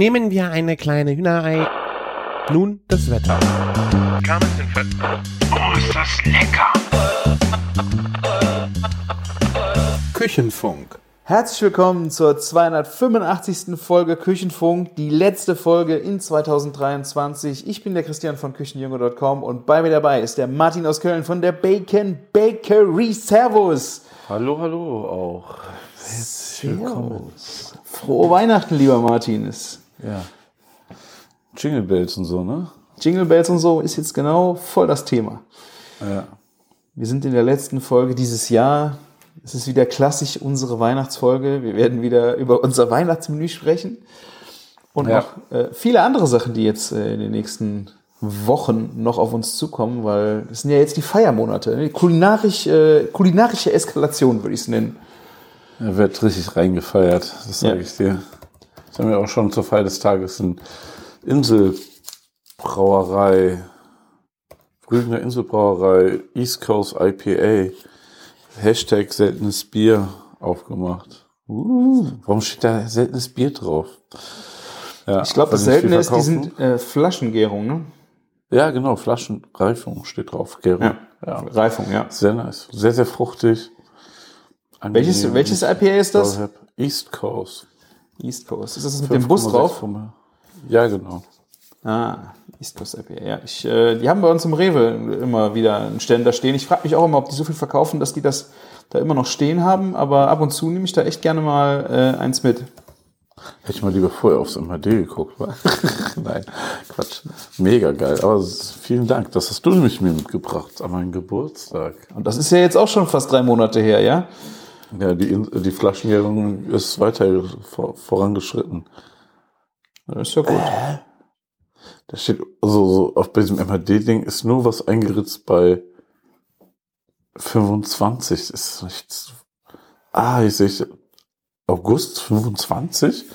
Nehmen wir eine kleine Hühnerei. Nun das Wetter. Oh, ist das lecker! Küchenfunk. Herzlich willkommen zur 285. Folge Küchenfunk, die letzte Folge in 2023. Ich bin der Christian von Küchenjunge.com und bei mir dabei ist der Martin aus Köln von der Bacon Bakery. Servus! Hallo, hallo auch. Herzlich willkommen. Frohe Weihnachten, lieber Martin. Es- Ja. Jingle Bells und so, ne? Jingle Bells und so ist jetzt genau voll das Thema. Ja. Wir sind in der letzten Folge dieses Jahr. Es ist wieder klassisch unsere Weihnachtsfolge. Wir werden wieder über unser Weihnachtsmenü sprechen. Und Ja. noch äh, viele andere Sachen, die jetzt äh, in den nächsten Wochen noch auf uns zukommen, weil es sind ja jetzt die Feiermonate. Ne? Kulinarisch, äh, kulinarische Eskalation würde ich es nennen. Er wird richtig reingefeiert, das sage Ja. ich dir. Das haben wir auch schon zur Feier des Tages in Inselbrauerei, Rügener Inselbrauerei, East Coast IPA, Hashtag seltenes Bier aufgemacht. Uh, warum steht da seltenes Bier drauf? Ja, Ich glaube, das Seltene ist, die sind äh, Flaschengärung, ne? Ja, genau, Flaschenreifung steht drauf. Gärung. Ja. ja. Reifung, ja. Sehr nice. Sehr, sehr fruchtig. Welches, welches IPA ist das? East Coast. East Coast. Ist das mit dem Bus 5,6 drauf? Ja, genau. Ah, East Coast IPA. Ja, ich, äh, die haben bei uns im Rewe immer wieder einen Ständer stehen. Ich frage mich auch immer, ob die so viel verkaufen, dass die das da immer noch stehen haben. Aber ab und zu nehme ich da echt gerne mal äh, eins mit. Hätte ich mal lieber vorher aufs MHD geguckt. Nein, Quatsch. Mega geil. Aber vielen Dank. Das hast du nämlich mir mitgebracht an meinem Geburtstag. Und das ist ja jetzt auch schon fast drei Monate her, ja? Ja, die, die Flaschengärung ist weiter vor, vorangeschritten. Das ist ja gut. Da steht, also so auf bei diesem MHD-Ding ist nur was eingeritzt bei 25. Das ist nichts. Ah, ich sehe August 25?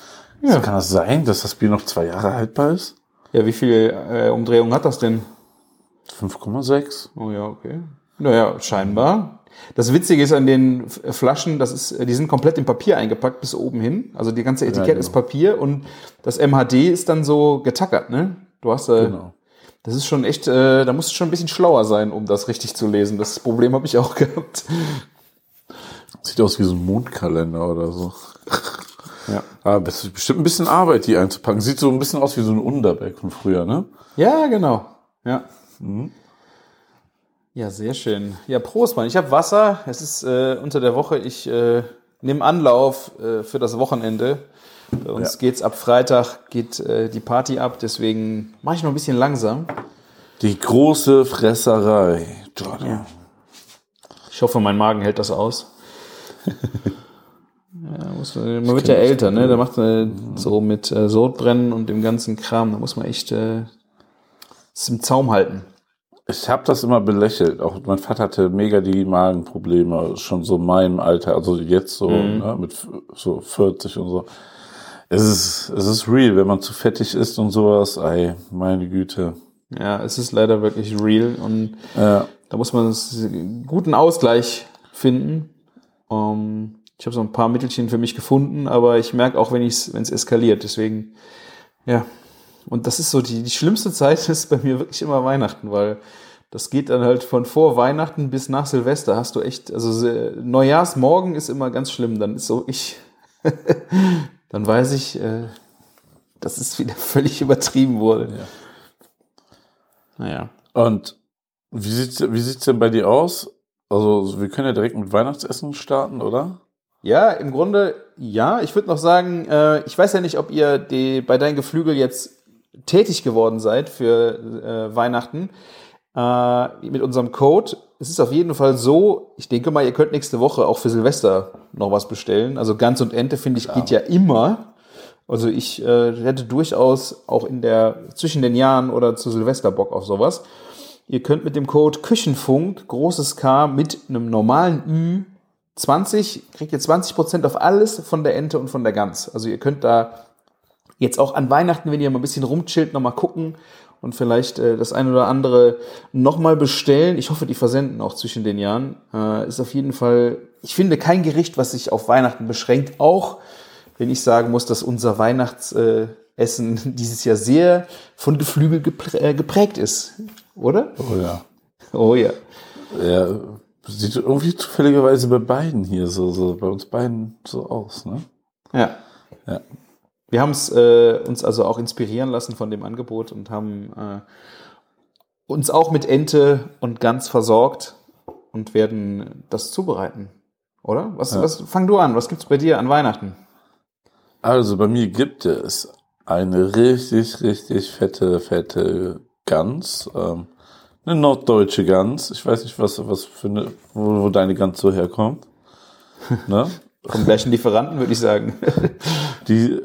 Ja. Kann das sein, dass das Bier noch zwei Jahre haltbar ist? Ja, wie viel äh, Umdrehung hat das denn? 5,6? Oh ja, okay. Naja, scheinbar. Das Witzige ist an den F- Flaschen, das ist, die sind komplett in Papier eingepackt bis oben hin. Also die ganze Etikett genau. ist Papier und das MHD ist dann so getackert, ne? Du hast äh, Genau. Das ist schon echt, äh, da musst du schon ein bisschen schlauer sein, um das richtig zu lesen. Das Problem habe ich auch gehabt. Sieht aus wie so ein Mondkalender oder so. Ja. Ah, das ist bestimmt ein bisschen Arbeit, die einzupacken. Sieht so ein bisschen aus wie so ein Underberg von früher, ne? Ja, genau. Ja. Ja, sehr schön. Ja, Prost, Mann. Ich habe Wasser. Es ist äh, unter der Woche. Ich äh, nehme Anlauf äh, für das Wochenende. Bei uns Ja. geht's ab Freitag, geht äh, die Party ab. Deswegen mache ich noch ein bisschen langsam. Die große Fresserei. Jordan. Ich hoffe, mein Magen hält das aus. ja, muss, man man wird ja älter, ne? Da macht man so mit äh, Sodbrennen und dem ganzen Kram, da muss man echt äh, es im Zaum halten. Ich habe das immer belächelt. Auch mein Vater hatte mega die Magenprobleme, schon so in meinem Alter, also jetzt so ne, mit so 40 und so. Es ist, es ist real, wenn man zu fettig ist und sowas. Ey, meine Güte. Ja, es ist leider wirklich real und Ja, da muss man einen guten Ausgleich finden. Ähm, ich habe so ein paar Mittelchen für mich gefunden, aber ich merke auch, wenn es wenn es eskaliert. Deswegen, ja. Und das ist so, die, die schlimmste Zeit ist bei mir wirklich immer Weihnachten, weil das geht dann halt von vor Weihnachten bis nach Silvester. Hast du echt, also Neujahrsmorgen ist immer ganz schlimm. Dann ist so, ich, dann weiß ich, äh, dass es wieder völlig übertrieben wurde. Naja. Und wie sieht's, wie sieht's denn bei dir aus? Also, wir können ja direkt mit Weihnachtsessen starten, oder? Ja, im Grunde ja. Ich würde noch sagen, äh, ich weiß ja nicht, ob ihr die, bei deinem Geflügel jetzt tätig geworden seid für äh, Weihnachten äh, mit unserem Code. Es ist auf jeden Fall so, ich denke mal, ihr könnt nächste Woche auch für Silvester noch was bestellen. Also Gans und Ente, finde ich, geht ja immer. Also ich äh, hätte durchaus auch in der zwischen den Jahren oder zu Silvester Bock auf sowas. Ihr könnt mit dem Code Küchenfunk, großes K, mit einem normalen Ü 20, kriegt ihr 20% auf alles von der Ente und von der Gans. Also ihr könnt da jetzt auch an Weihnachten, wenn ihr mal ein bisschen rumchillt, nochmal gucken und vielleicht äh, das eine oder andere nochmal bestellen. Ich hoffe, die versenden auch zwischen den Jahren. Äh, ist auf jeden Fall, ich finde, kein Gericht, was sich auf Weihnachten beschränkt. Auch wenn ich sagen muss, dass unser Weihnachts, äh, Essen dieses Jahr sehr von Geflügel geprä äh, geprägt ist, oder? Oh ja. Oh ja. Ja, sieht irgendwie zufälligerweise bei beiden hier so, so bei uns beiden so aus, ne? Ja. Ja. Wir haben es äh, uns also auch inspirieren lassen von dem Angebot und haben äh, uns auch mit Ente und Gans versorgt und werden das zubereiten. Oder? Was, Ja. was fang du an? Was gibt's bei dir an Weihnachten? Also bei mir gibt es eine richtig, richtig fette, fette Gans. Ähm, eine norddeutsche Gans. Ich weiß nicht, was, was für eine, wo, wo deine Gans so herkommt. ne? Vom gleichen Lieferanten, würde ich sagen. Die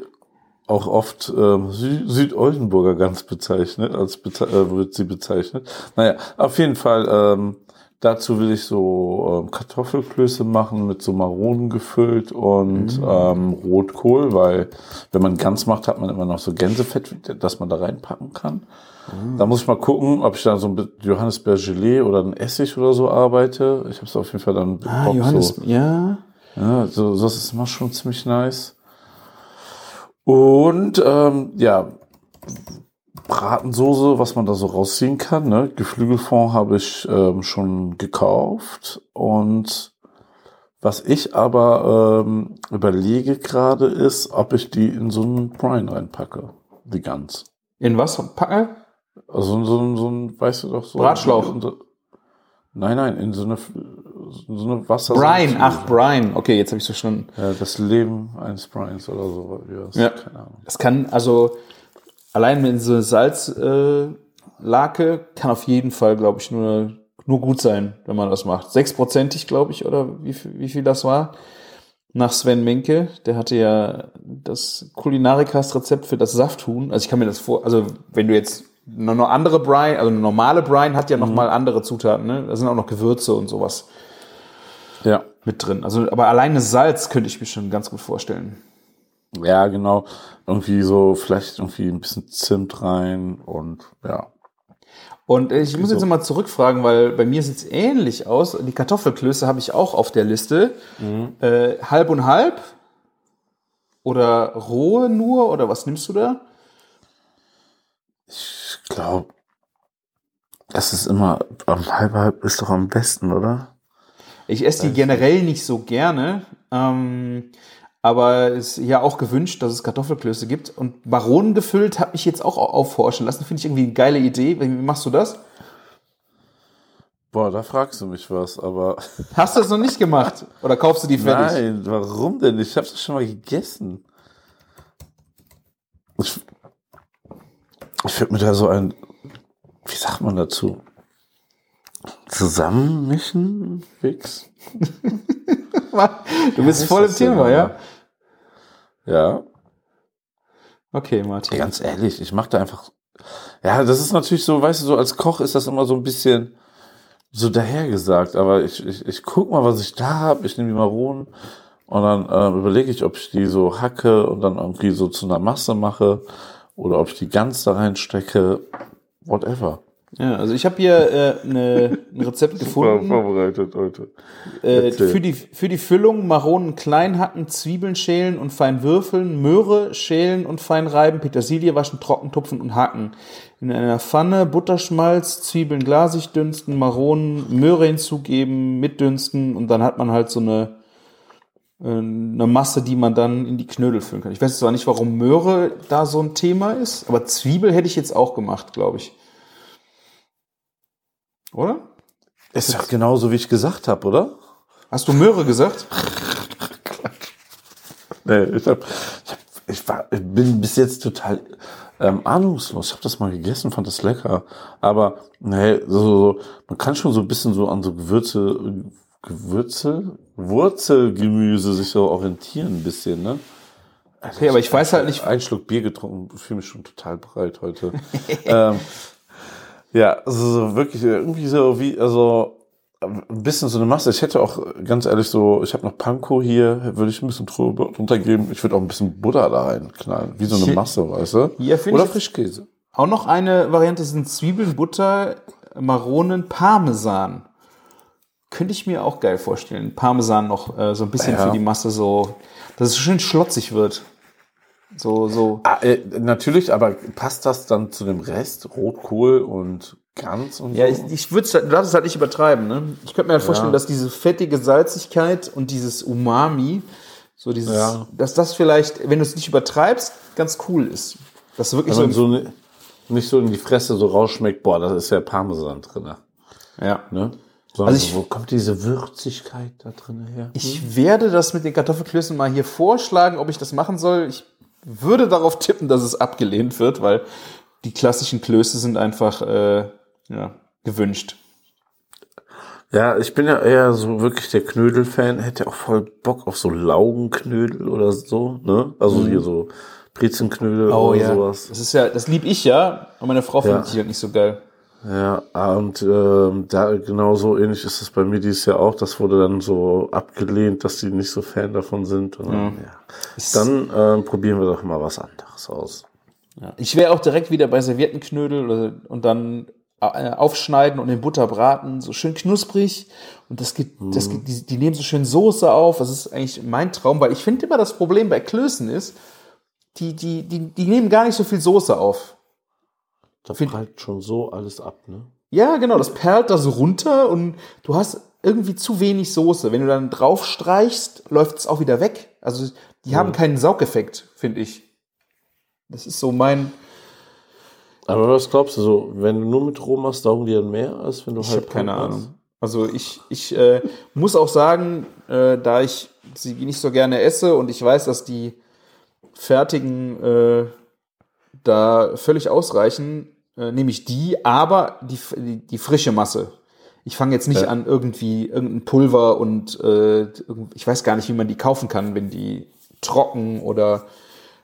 auch oft ähm, Sü Südoldenburger Gans bezeichnet, als beze äh, wird sie bezeichnet. Naja, auf jeden Fall, ähm, dazu will ich so ähm, Kartoffelklöße machen mit so Maronen gefüllt und ähm, Rotkohl, weil wenn man Gans macht, hat man immer noch so Gänsefett, das man da reinpacken kann. Da muss ich mal gucken, ob ich da so ein bisschen Johannisbeer-Gelee oder ein Essig oder so arbeite. Ich habe es auf jeden Fall dann Ah, Bock, Johannes, so ja. ja, so, das ist immer schon ziemlich nice. Und ähm, ja, Bratensoße, was man da so rausziehen kann. Ne? Geflügelfond habe ich ähm, schon gekauft. Und was ich aber ähm, überlege gerade ist, ob ich die in so einen Brine reinpacke. Die Gans. In was? Packe? Also so, ein- so ein, weißt du doch, so. Bratschlauch. Nein, nein, in so eine, so eine Wasser. Brian, ach, Brian. Okay, jetzt habe ich verstanden. Ja, das Leben eines Bryans oder so. Ja. Keine Ahnung. Das kann also allein mit so Salzlake äh, kann auf jeden Fall, glaube ich, nur, nur gut sein, wenn man das macht. Sechsprozentig, glaube ich, oder wie, viel- wie viel das war. Nach Sven Menke, der hatte ja das Kulinarikas-Rezept für das Safthuhn. Also ich kann mir das vor, also wenn du jetzt eine noch andere Brine, also eine normale Brine hat ja noch mal andere Zutaten, ne? Da sind auch noch Gewürze und sowas Ja. mit drin. Also, aber alleine Salz könnte ich mir schon ganz gut vorstellen. Ja, genau. Irgendwie so, vielleicht irgendwie ein bisschen Zimt rein und ja. Und ich muss jetzt nochmal zurückfragen, weil bei mir sieht es ähnlich aus. Die Kartoffelklöße habe ich auch auf der Liste. Äh, halb und halb? Oder rohe nur? Oder was nimmst du da? Ich glaube, das ist immer, halb halb ist doch am besten, oder? Ich esse die generell nicht so gerne. Ähm, aber es ist ja auch gewünscht, dass es Kartoffelklöße gibt. Und Maronen gefüllt habe ich jetzt auch aufforschen lassen. Finde ich irgendwie eine geile Idee. Wie machst du das? Boah, da fragst du mich was, aber Hast du das noch nicht gemacht? Oder kaufst du die fertig? nein, warum denn? Ich habe das schon mal gegessen. Ich, ich würde mir da so ein, wie sagt man dazu? Zusammenmischen, Wix? Du bist heißt voll im Thema, ja? Ja, Okay, Martin. ganz ehrlich, ich mache da einfach. Ja, das ist natürlich so, weißt du, so als Koch ist das immer so ein bisschen so dahergesagt, aber ich, ich, ich guck mal, was ich da habe. Ich nehme die Maronen und dann äh, überlege ich, ob ich die so hacke und dann irgendwie so zu einer Masse mache oder ob ich die ganz da reinstecke. Whatever. Ja, also ich habe hier äh, ne, ein Rezept gefunden. vorbereitet heute. Äh, für, die, für die Füllung Maronen klein hacken, Zwiebeln schälen und fein würfeln, Möhre schälen und fein reiben, Petersilie waschen, trocken tupfen und hacken. In einer Pfanne Butterschmalz, Zwiebeln glasig dünsten, Maronen, Möhre hinzugeben, mitdünsten und dann hat man halt so eine, äh, eine Masse, die man dann in die Knödel füllen kann. Ich weiß zwar nicht, warum Möhre da so ein Thema ist, aber Zwiebel hätte ich jetzt auch gemacht, glaube ich. Oder? Ist doch genauso, wie ich gesagt habe, oder? Hast du Möhre gesagt? Nee, ich, hab, ich, hab, ich, war, ich bin bis jetzt total ähm, ahnungslos. Ich habe das mal gegessen, fand das lecker. Aber nee, so, so, man kann schon so ein bisschen so an so Gewürze, Gewürze, Wurzelgemüse sich so orientieren ein bisschen, ne? Okay, aber ich weiß halt nicht, Ein Schluck Bier getrunken, fühle mich schon total bereit heute. ähm, ja, also so wirklich irgendwie so wie, also ein bisschen so eine Masse. Ich hätte auch ganz ehrlich so, ich habe noch Panko hier, würde ich ein bisschen drüber drunter geben. Ich würde auch ein bisschen Butter da reinknallen, wie so eine Masse, weißt du? Finde Oder ich- Frischkäse. Auch noch eine Variante sind Zwiebeln, Butter, Maronen, Parmesan. Könnte ich mir auch geil vorstellen. Parmesan noch äh, so ein bisschen Ja. für die Masse so, dass es schön schlotzig wird. So, so. Ah, äh, natürlich, aber passt das dann zu dem Rest? Rotkohl und Gans und Ja, so? ich, ich würde du darfst es halt nicht übertreiben, ne? Ich könnte mir halt vorstellen, Ja. dass diese fettige Salzigkeit und dieses Umami, so dieses, Ja. dass das vielleicht, wenn du es nicht übertreibst, ganz cool ist. Das ist wirklich Wenn so, so ni- nicht so in die Fresse so rausschmeckt, boah, da ist ja Parmesan drin. ja. Ne? Sondern Also ich- wo kommt diese Würzigkeit da drin her? Ich werde das mit den Kartoffelklößen mal hier vorschlagen, ob ich das machen soll. Ich würde darauf tippen, dass es abgelehnt wird, weil die klassischen Klöße sind einfach äh, ja, gewünscht. Ja, ich bin ja eher so wirklich der Knödel-Fan, hätte auch voll Bock auf so Laugenknödel oder so, ne? Also hier so Brezenknödel oder sowas. Das ist ja, das lieb ich ja, und meine Frau findet Ja. die halt nicht so geil. Ja, und ähm, da genauso ähnlich ist es bei mir dieses Jahr auch. Das wurde dann so abgelehnt, dass die nicht so Fan davon sind. Und dann, ja. dann ähm, probieren wir doch mal was anderes aus. Ja. Ich wäre auch direkt wieder bei Serviettenknödel oder, und dann äh, aufschneiden und in Butter braten, so schön knusprig. Und das geht, das geht, die, die nehmen so schön Soße auf. Das ist eigentlich mein Traum, weil ich finde immer das Problem bei Klößen ist, die, die, die, die nehmen gar nicht so viel Soße auf. Da prallt schon so alles ab, ne? Ja, genau, das perlt da so runter und du hast irgendwie zu wenig Soße. Wenn du dann drauf streichst, läuft es auch wieder weg. Also die haben keinen Saugeffekt, finde ich. Das ist so mein. Aber was glaubst du so, wenn du nur mit Roh machst, saugen die dann mehr, als wenn du Ich halt habe keine machst? Ahnung. Also ich, ich äh, muss auch sagen, äh, da ich sie nicht so gerne esse und ich weiß, dass die fertigen äh, da völlig ausreichen, äh, nehme ich die, aber die, die, die frische Masse. Ich fange jetzt nicht Ja. an, irgendwie irgendein Pulver und äh, ich weiß gar nicht, wie man die kaufen kann, wenn die trocken oder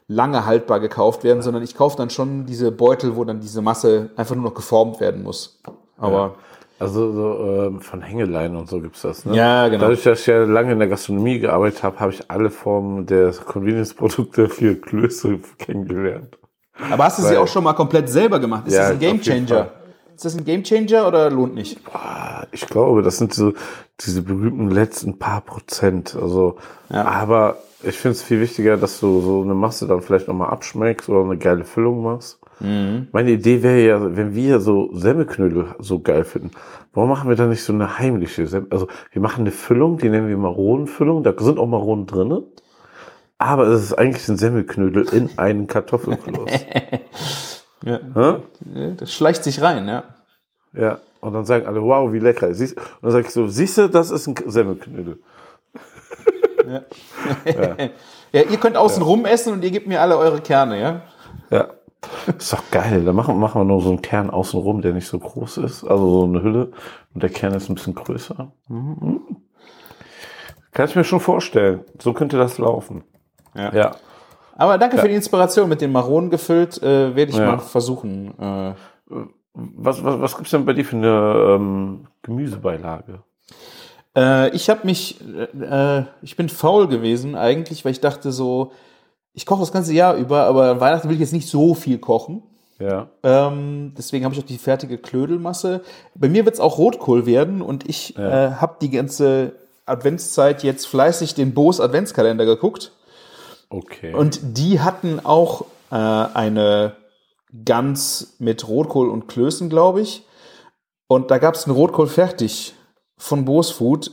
lange haltbar gekauft werden, sondern ich kaufe dann schon diese Beutel, wo dann diese Masse einfach nur noch geformt werden muss. Aber Also so, ähm, von Hängeleien und so gibt's das, ne? Ja, genau. Dadurch, dass ich ja lange in der Gastronomie gearbeitet habe, habe ich alle Formen der Convenience-Produkte für Klöße kennengelernt. Aber hast du sie Weil- auch schon mal komplett selber gemacht? Ist Ja, das ein Gamechanger? Ist das ein Gamechanger oder lohnt nicht? Ich glaube, das sind so diese berühmten letzten paar Prozent. Also, Ja. aber ich finde es viel wichtiger, dass du so eine Masse dann vielleicht nochmal abschmeckst oder eine geile Füllung machst. Mhm. Meine Idee wäre ja, wenn wir so Semmelknödel so geil finden, warum machen wir da nicht so eine heimliche Semmel? Also wir machen eine Füllung, die nennen wir Maronenfüllung, da sind auch Maronen drinne. Aber es ist eigentlich ein Semmelknödel in einen Kartoffelkloß. Ja. Das schleicht sich rein, ja. Ja. Und dann sagen alle, wow, wie lecker. Siehst, und dann sag ich so, siehst du, das ist ein Semmelknödel. Ja, ihr könnt außen rum essen und ihr gebt mir alle eure Kerne, ja? Ja. Ist doch geil. Da machen, machen wir nur so einen Kern außenrum, der nicht so groß ist. Also so eine Hülle. Und der Kern ist ein bisschen größer. Mhm. Kann ich mir schon vorstellen. So könnte das laufen. Ja. Ja. Aber danke für die Inspiration. Mit den Maronen gefüllt äh, werde ich Ja. mal versuchen. Äh, Was, was, was gibt's denn bei dir für eine ähm, Gemüsebeilage? äh, ich habe mich, äh, äh, ich bin faul gewesen eigentlich, weil ich dachte so, ich koche das ganze Jahr über, aber Weihnachten will ich jetzt nicht so viel kochen. Ja. Ähm, deswegen habe ich auch die fertige Klödelmasse. Bei mir wird es auch Rotkohl werden und ich äh, habe die ganze Adventszeit jetzt fleißig den Boos Adventskalender geguckt Okay. und die hatten auch äh, eine Gans mit Rotkohl und Klößen, glaube ich. Und da gab es einen Rotkohl fertig von Boos Food,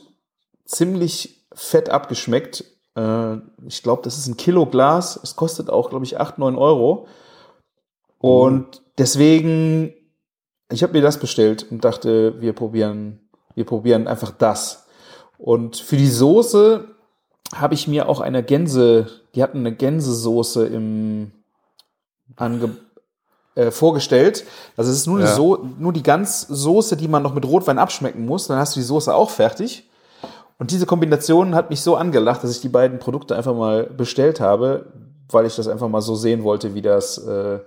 ziemlich fett abgeschmeckt. Äh, ich glaube, das ist ein Kilo Glas. Es kostet auch, glaube ich, 8, 9 Euro. Und deswegen, ich habe mir das bestellt und dachte, wir probieren, wir probieren einfach das. Und für die Soße habe ich mir auch eine Gänse, die hatten eine Gänsesoße im ange, äh, vorgestellt. Also es ist nur, Ja. so nur die Ganzsoße, die man noch mit Rotwein abschmecken muss. Dann hast du die Soße auch fertig. Und diese Kombination hat mich so angelacht, dass ich die beiden Produkte einfach mal bestellt habe, weil ich das einfach mal so sehen wollte, wie das äh,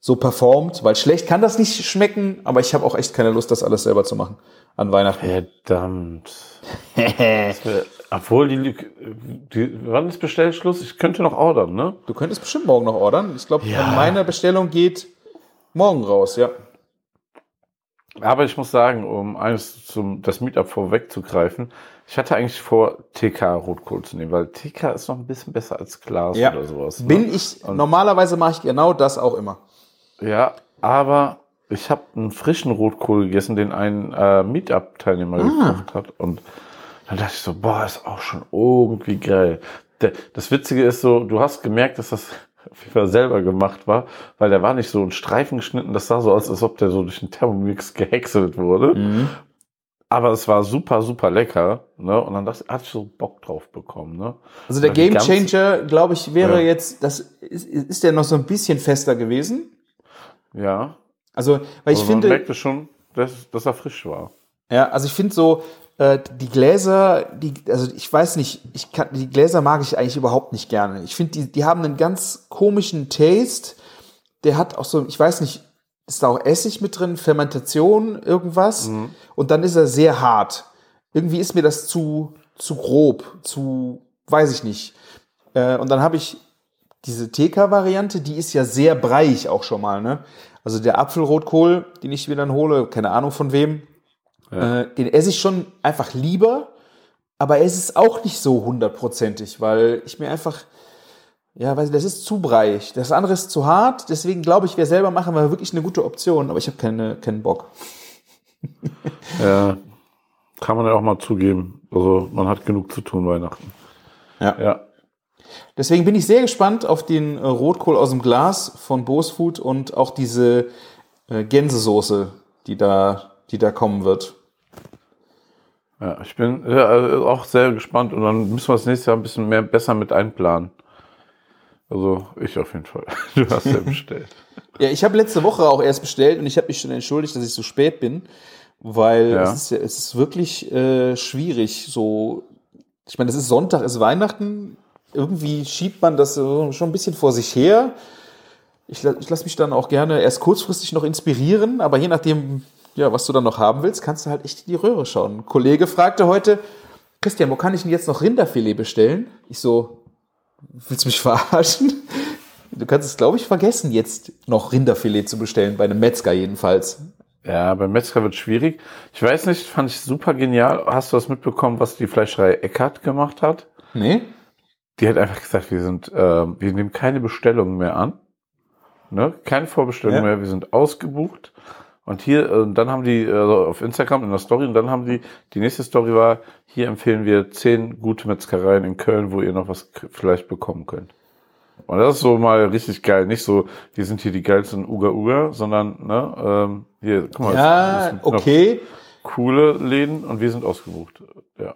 so performt. Weil schlecht kann das nicht schmecken, aber ich habe auch echt keine Lust, das alles selber zu machen an Weihnachten. Verdammt. Das Obwohl die, die, wann ist Bestellschluss? Ich könnte noch ordern, ne? Du könntest bestimmt morgen noch ordern. Ich glaube, Ja. meine Bestellung geht morgen raus, ja. Aber ich muss sagen, um eines zum, das Meetup vorwegzugreifen, ich hatte eigentlich vor, TK Rotkohl zu nehmen, weil TK ist noch ein bisschen besser als Glas Ja. oder sowas. ne? Bin ich, normalerweise mache ich genau das auch immer. Ja, aber ich habe einen frischen Rotkohl gegessen, den ein äh, Meetup-Teilnehmer gekocht hat. Und dann dachte ich so, boah, ist auch schon irgendwie geil. Der, das Witzige ist so, du hast gemerkt, dass das auf jeden Fall selber gemacht war, weil der war nicht so in Streifen geschnitten. Das sah so aus, als ob der so durch den Thermomix gehäckselt wurde. Aber es war super, super lecker. Ne? Und dann dachte ich, hatte ich so Bock drauf bekommen. Ne? Also der Game Changer, glaube ich, wäre Ja. jetzt, das ist, ist der noch so ein bisschen fester gewesen. Ja. Also, weil ich Also man finde, merkte schon, dass, dass er frisch war. ja, also ich finde so, äh, die Gläser, die, also ich weiß nicht, ich kann, die Gläser mag ich eigentlich überhaupt nicht gerne. Ich finde, die, die haben einen ganz komischen Taste. Der hat auch so, ich weiß nicht, ist da auch Essig mit drin, Fermentation, irgendwas. Und dann ist er sehr hart. Irgendwie ist mir das zu, zu grob, zu, weiß ich nicht. Äh, und dann habe ich diese TK-Variante, die ist ja sehr breiig auch schon mal, ne? Also der Apfelrotkohl, den ich mir dann hole, keine Ahnung von wem, äh, den esse ich schon einfach lieber, aber es ist auch nicht so hundertprozentig, weil ich mir einfach, ja, weiß ich, das ist zu breiig. Das andere ist zu hart, deswegen glaube ich, wir selber machen wir wirklich eine gute Option, aber ich habe keine, keinen Bock. Ja, kann man ja auch mal zugeben. Also man hat genug zu tun Weihnachten. Ja. Ja. Deswegen bin ich sehr gespannt auf den äh, Rotkohl aus dem Glas von Bosfood und auch diese äh, Gänsesoße, die da, die da kommen wird. Ja, ich bin ja, äh, auch sehr gespannt und dann müssen wir das nächste Jahr ein bisschen mehr besser mit einplanen. Also ich auf jeden Fall. Du hast ja bestellt. Ja, ich habe letzte Woche auch erst bestellt und ich habe mich schon entschuldigt, dass ich so spät bin, weil Ja. es, ist, es ist wirklich äh, schwierig. So, ich meine, es ist Sonntag, es ist Weihnachten. Irgendwie schiebt man das so schon ein bisschen vor sich her. Ich, ich lasse mich dann auch gerne erst kurzfristig noch inspirieren, aber je nachdem, ja, was du dann noch haben willst, kannst du halt echt in die Röhre schauen. Ein Kollege fragte heute, Christian, wo kann ich denn jetzt noch Rinderfilet bestellen? Ich so, willst du mich verarschen? Du kannst es, glaube ich, vergessen, jetzt noch Rinderfilet zu bestellen, bei einem Metzger jedenfalls. Ja, beim Metzger wird schwierig. Ich weiß nicht, fand ich super genial. Hast du das mitbekommen, was die Fleischerei Eckart gemacht hat? Nee? Die hat einfach gesagt, wir sind, äh, wir nehmen keine Bestellungen mehr an. Ne? Keine Vorbestellungen Ja. mehr, wir sind ausgebucht. Und hier, äh, dann haben die äh, auf Instagram in der Story, und dann haben die, die nächste Story war, hier empfehlen wir zehn gute Metzgereien in Köln, wo ihr noch was vielleicht bekommen könnt. Und das ist so mal richtig geil. Nicht so, wir sind hier die geilsten Uga Uga, sondern, ne, ähm, hier, guck mal, Ja, okay. coole Läden und wir sind ausgebucht. Ja.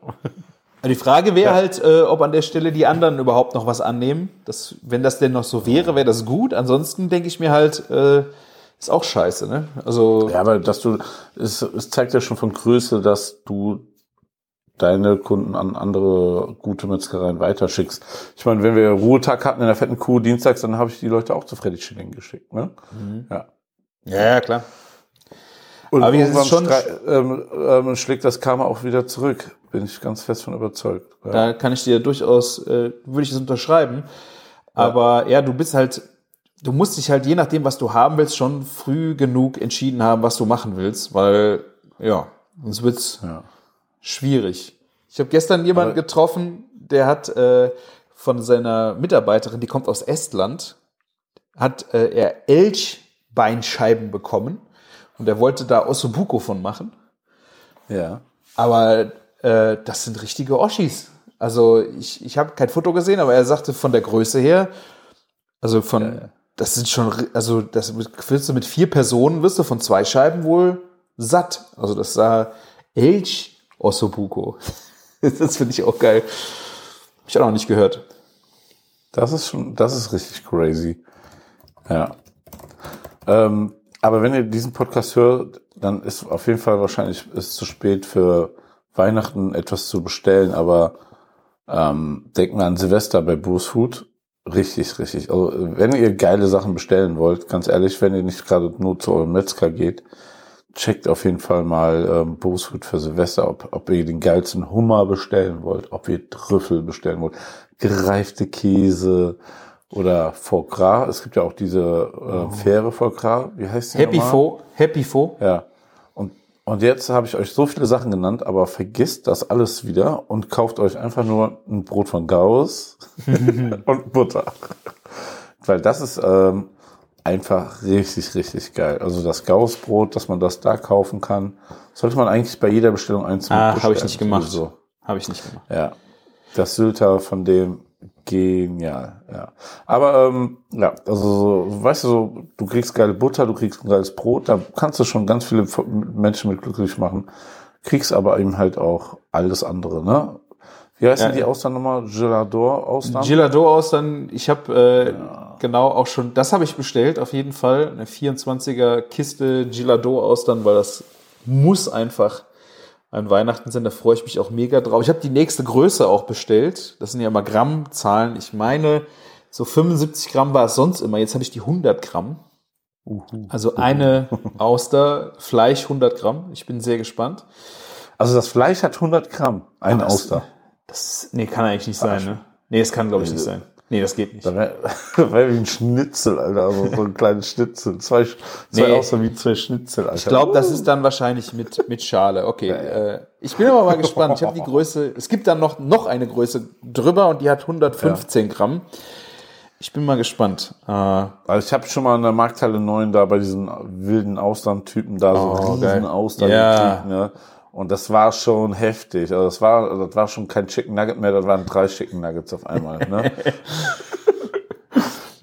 Die Frage wäre halt, äh, ob an der Stelle die anderen überhaupt noch was annehmen. Das, wenn das denn noch so wäre, wäre das gut. Ansonsten denke ich mir halt, äh, ist auch scheiße, ne? Also, Ja, aber dass du, es, es zeigt ja schon von Größe, dass du deine Kunden an andere gute Metzgereien weiterschickst. Ich meine, wenn wir Ruhetag hatten in der fetten Kuh dienstags, dann habe ich die Leute auch zu Freddy Schilling geschickt, ne? Ja. ja, ja, klar. Und Aber es irgendwann schon- ähm, ähm, schlägt das Karma auch wieder zurück. Bin ich ganz fest von überzeugt. Ja. Da kann ich dir durchaus, äh, würde ich das unterschreiben. Aber ja, du bist halt, du musst dich halt je nachdem, was du haben willst, schon früh genug entschieden haben, was du machen willst, weil, ja, sonst wird's Ja. schwierig. Ich habe gestern jemanden Aber- getroffen, der hat äh, von seiner Mitarbeiterin, die kommt aus Estland, hat äh, er Elchbeinscheiben bekommen und er wollte da Ossobuco von machen. ja. Aber äh, das sind richtige Oschis. Also ich, ich habe kein Foto gesehen, aber er sagte von der Größe her, also von, das sind schon, also das wirst du mit vier Personen, wirst du von zwei Scheiben wohl satt. Also das sah Elch Ossobuco. das finde ich auch geil. Hab ich auch noch nicht gehört. Das ist schon, das ist richtig crazy. Ja. Ähm, aber wenn ihr diesen Podcast hört, dann ist auf jeden Fall wahrscheinlich ist zu spät für Weihnachten etwas zu bestellen, aber ähm, denkt mal an Silvester bei Bruce Food. Richtig, richtig. Also wenn ihr geile Sachen bestellen wollt, ganz ehrlich, wenn ihr nicht gerade nur zu eurem Metzger geht, checkt auf jeden Fall mal ähm, Bruce Food für Silvester, ob, ob ihr den geilsten Hummer bestellen wollt, ob ihr Trüffel bestellen wollt, gereifte Käse oder Foie Gras. Es gibt ja auch diese äh, faire Foie Gras. Wie heißt die Happy nochmal? Fo, Happy Fo. Ja. Und jetzt habe ich euch so viele Sachen genannt, aber vergisst das alles wieder und kauft euch einfach nur ein Brot von Gauss und Butter. Weil das ist ähm, einfach richtig, richtig geil. Also das Gaussbrot, dass man das da kaufen kann, sollte man eigentlich bei jeder Bestellung eins Ah, habe ich nicht gemacht. So. Habe ich nicht gemacht. Ja. Das Sylter von dem genial, ja. Aber ähm, ja, also so, weißt du, so, du kriegst geile Butter, du kriegst ein geiles Brot, da kannst du schon ganz viele Menschen mit glücklich machen, kriegst aber eben halt auch alles andere, ne? Wie heißen Ja. die Austern nochmal? Gelador Austern? Gelato aus dann, ich habe äh, genau auch schon, das habe ich bestellt, auf jeden Fall. Eine 24er Kiste Gelato aus dann, weil das muss einfach an Weihnachten sein. Da freue ich mich auch mega drauf. Ich habe die nächste Größe auch bestellt. Das sind ja immer Grammzahlen. Ich meine, so 75 Gramm war es sonst immer. Jetzt habe ich die 100 Gramm. Also eine Auster, Fleisch 100 Gramm. Ich bin sehr gespannt. also das Fleisch hat 100 Gramm, eine Auster. Das, nee, kann eigentlich nicht sein, ne? Nee, das kann, glaube ich, nicht sein. Nee, das geht nicht. Da wäre wär wie ein Schnitzel, Alter, also so ein kleines Schnitzel. Zwei, zwei Nee. Austern wie zwei Schnitzel, Alter. Ich glaube, das ist dann wahrscheinlich mit, mit Schale. Okay. Äh, ich bin aber mal gespannt. Ich habe die Größe. Es gibt dann noch, noch eine Größe drüber und die hat 115 Gramm. Ich bin mal gespannt. Äh, Also ich habe schon mal in der Markthalle 9 da bei diesen wilden Austern-Typen da so Oh, riesen geil. Austern Ja. Und das war schon heftig. Also das war, das war schon kein Chicken Nugget mehr, das waren drei Chicken Nuggets auf einmal, ne?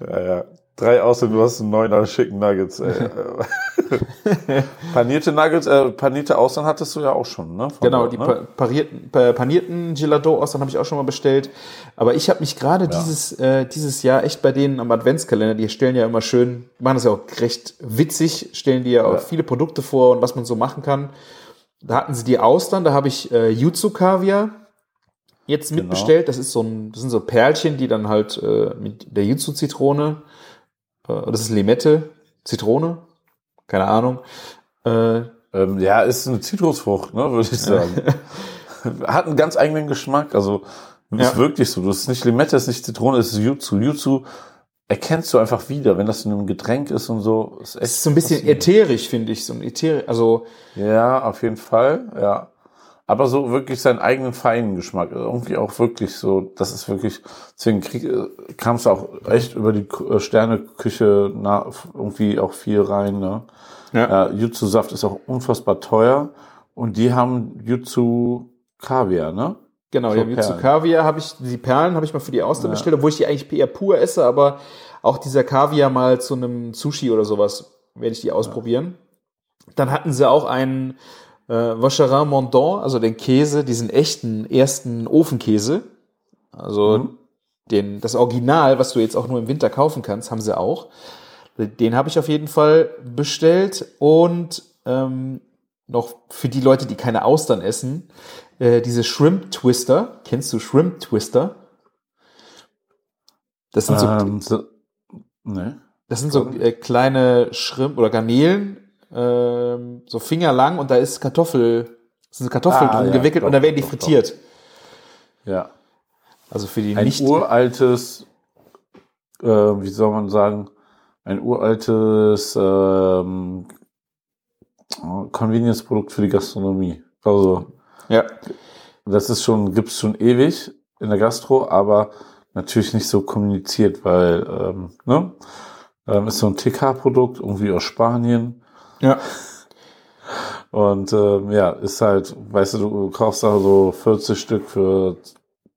ja, ja. Drei Austern, du hast einen neuner Chicken Nuggets, ey. panierte Nuggets, äh, panierte Austern hattest du ja auch schon, ne? Von genau, dort, die ne? pa- parierten, pa- panierten Gelato aus, dann habe ich auch schon mal bestellt. Aber ich habe mich gerade dieses, äh, dieses Jahr echt bei denen am Adventskalender, die stellen ja immer schön, machen das ja auch recht witzig, stellen die ja auch viele Produkte vor und was man so machen kann. Da hatten sie die Austern, da habe ich äh, Jutsu Kaviar jetzt Genau. mitbestellt. Das ist so ein, das sind so Perlchen, die dann halt äh, mit der Jutsu Zitrone, äh, das ist Limette, Zitrone, keine Ahnung. Äh, Ähm, ja, ist eine Zitrusfrucht, ne, würde ich sagen. Hat einen ganz eigenen Geschmack. Also ist Ja. wirklich so. Das ist nicht Limette, ist nicht Zitrone, ist Jutsu. Jutsu erkennst du einfach wieder, wenn das in einem Getränk ist und so. Ist echt es ist so ein bisschen ätherisch, finde ich, so ein ätherisch, also Ja, auf jeden Fall, ja. Aber so wirklich seinen eigenen feinen Geschmack. Irgendwie auch wirklich so, das ist wirklich, deswegen kam es auch echt über die äh, Sterneküche na, irgendwie auch viel rein, ne? Ja. Äh, Jutsu-Saft ist auch unfassbar teuer und die haben Jutsu Kaviar, ne? Genau, So ja. Kaviar habe ich, die Perlen habe ich mal für die Auster bestellt, obwohl ich die eigentlich eher pur esse, aber auch dieser Kaviar mal zu einem Sushi oder sowas werde ich die ausprobieren. Dann hatten sie auch einen äh, Vacherin Mondant, also den Käse, diesen echten ersten Ofenkäse. Also den, das Original, was du jetzt auch nur im Winter kaufen kannst, haben sie auch. Den habe ich auf jeden Fall bestellt und ähm, noch für die Leute, die keine Austern essen, äh, diese Shrimp Twister. Kennst du Shrimp Twister? Das sind so, Ähm, so, ne? das sind so äh, kleine Shrimp oder Garnelen, ähm, so fingerlang und da ist Kartoffel, sind Kartoffeln Ah, drin ja, gewickelt und doch, dann werden die doch, doch. frittiert. Ja. Also für die Ein nicht. uraltes, äh, wie soll man sagen, ein uraltes ähm, Convenience-Produkt für die Gastronomie. Also Ja. das ist schon, gibt's schon ewig in der Gastro, aber natürlich nicht so kommuniziert, weil ähm, ne, ähm, ist so ein TK-Produkt irgendwie aus Spanien Ja. und ähm, ja, ist halt, weißt du, du kaufst da so 40 Stück für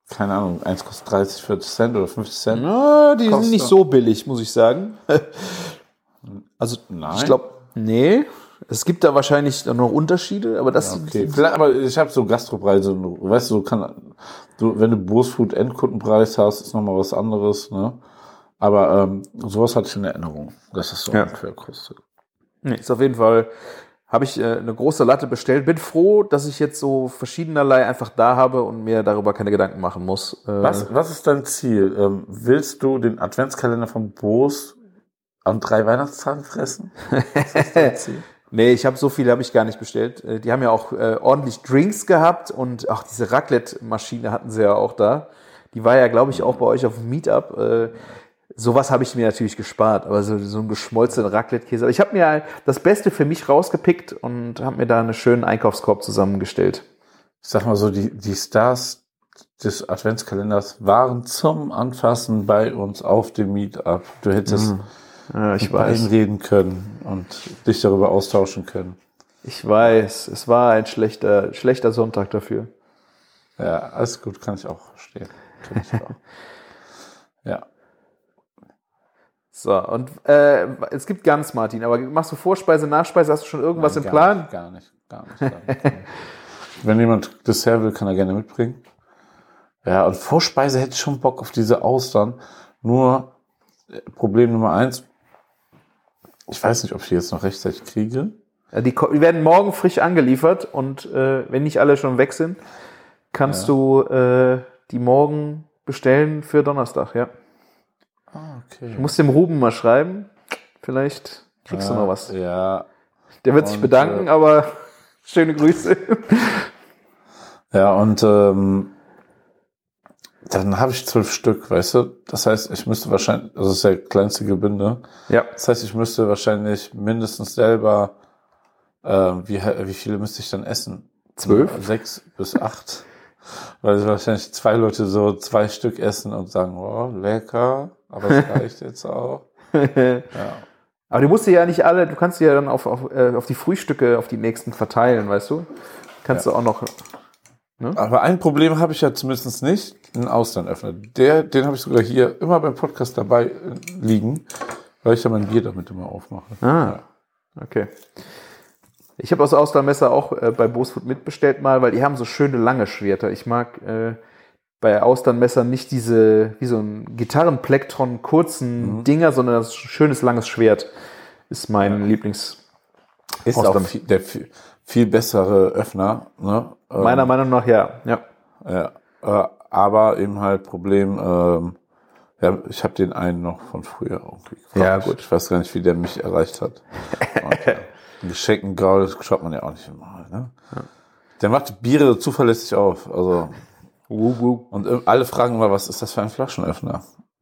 keine Ahnung, eins kostet 30, 40 Cent oder 50 Cent. Na, die sind nicht so billig, muss ich sagen. Also, Nein. ich glaube, nee. Es gibt da wahrscheinlich noch Unterschiede, aber das Okay, vielleicht, aber ich habe so Gastropreise, weißt du, kann, du, wenn du Boost-Food Endkundenpreis hast, ist nochmal was anderes, ne? Aber ähm, sowas hatte ich in Erinnerung, dass das so Ja. ungefähr kostet. Nee, ist auf jeden Fall, habe ich äh, eine große Latte bestellt. Bin froh, dass ich jetzt so verschiedenerlei einfach da habe und mir darüber keine Gedanken machen muss. Äh, Was, was ist dein Ziel? Ähm, willst du den Adventskalender von Boost an drei Weihnachtstagen fressen? Ist das dein Ziel? Nee, ich habe so viele habe ich gar nicht bestellt. Äh, Die haben ja auch äh, ordentlich Drinks gehabt und auch diese Raclette-Maschine hatten sie ja auch da. Die war ja, glaube ich, auch bei euch auf dem Meetup. Äh, sowas habe ich mir natürlich gespart, aber so, so ein geschmolzenen Raclette-Käse. Aber ich habe mir das Beste für mich rausgepickt und habe mir da einen schönen Einkaufskorb zusammengestellt. Ich sag mal so, die, die Stars des Adventskalenders waren zum Anfassen bei uns auf dem Meetup. Du hättest Ja, ich mit weiß. reden können und dich darüber austauschen können. Ich weiß. Es war ein schlechter, schlechter Sonntag dafür. Ja, alles gut, kann ich auch verstehen. Kenn ich auch. ja. So, und äh, es gibt Gans, Martin, aber machst du Vorspeise, Nachspeise? Hast du schon irgendwas Nein, im Plan? Nicht, gar nicht, gar nicht. Gar nicht, gar nicht. Wenn jemand Dessert will, kann er gerne mitbringen. Ja, und Vorspeise hätte ich schon Bock auf diese Austern. Nur äh, Problem Nummer eins. Ich weiß nicht, ob ich die jetzt noch rechtzeitig kriege. Ja, die, die werden morgen frisch angeliefert und äh, wenn nicht alle schon weg sind, kannst du äh, die morgen bestellen für Donnerstag, ja. Ah, okay. Ich muss dem Ruben mal schreiben. Vielleicht kriegst du noch was. Ja, Der wird sich und, bedanken, äh, aber schöne Grüße. Ja, und ähm, dann habe ich zwölf Stück, weißt du? Das heißt, ich müsste wahrscheinlich, also das ist der kleinste Gebinde. ja. Das heißt, ich müsste wahrscheinlich mindestens selber, äh, wie, wie viele müsste ich dann essen? Zwölf? Sechs bis acht. Weil wahrscheinlich zwei Leute so zwei Stück essen und sagen, oh, lecker, aber es reicht jetzt auch. Ja. Aber du musst ja nicht alle, du kannst ja dann auf, auf, äh, auf die Frühstücke, auf die nächsten verteilen, weißt du? Kannst du auch noch. Aber ein Problem habe ich ja zumindest nicht, einen Austernöffner. Der, den habe ich sogar hier immer beim Podcast dabei äh, liegen, weil ich ja mein Bier damit immer aufmache. Ah, okay. Ich habe aus Austernmesser auch äh, bei Bosfood mitbestellt mal, weil die haben so schöne lange Schwerter. Ich mag äh, bei Austernmessern nicht diese, wie so ein Gitarrenplektron kurzen Dinger, sondern das schönes langes Schwert ist mein Lieblings. Ist auch der viel, bessere Öffner. Ne? Ähm, Meiner Meinung nach ja. Ja. Ja, äh, aber eben halt Problem, ähm, ja, ich habe den einen noch von früher irgendwie gefragt. Ja, gut. Ich weiß gar nicht, wie der mich erreicht hat. Und, äh, ein geschenkten Gaul schaut man ja auch nicht immer. Ne? Der macht Biere zuverlässig auf. Also, und äh, alle fragen immer, was ist das für ein Flaschenöffner?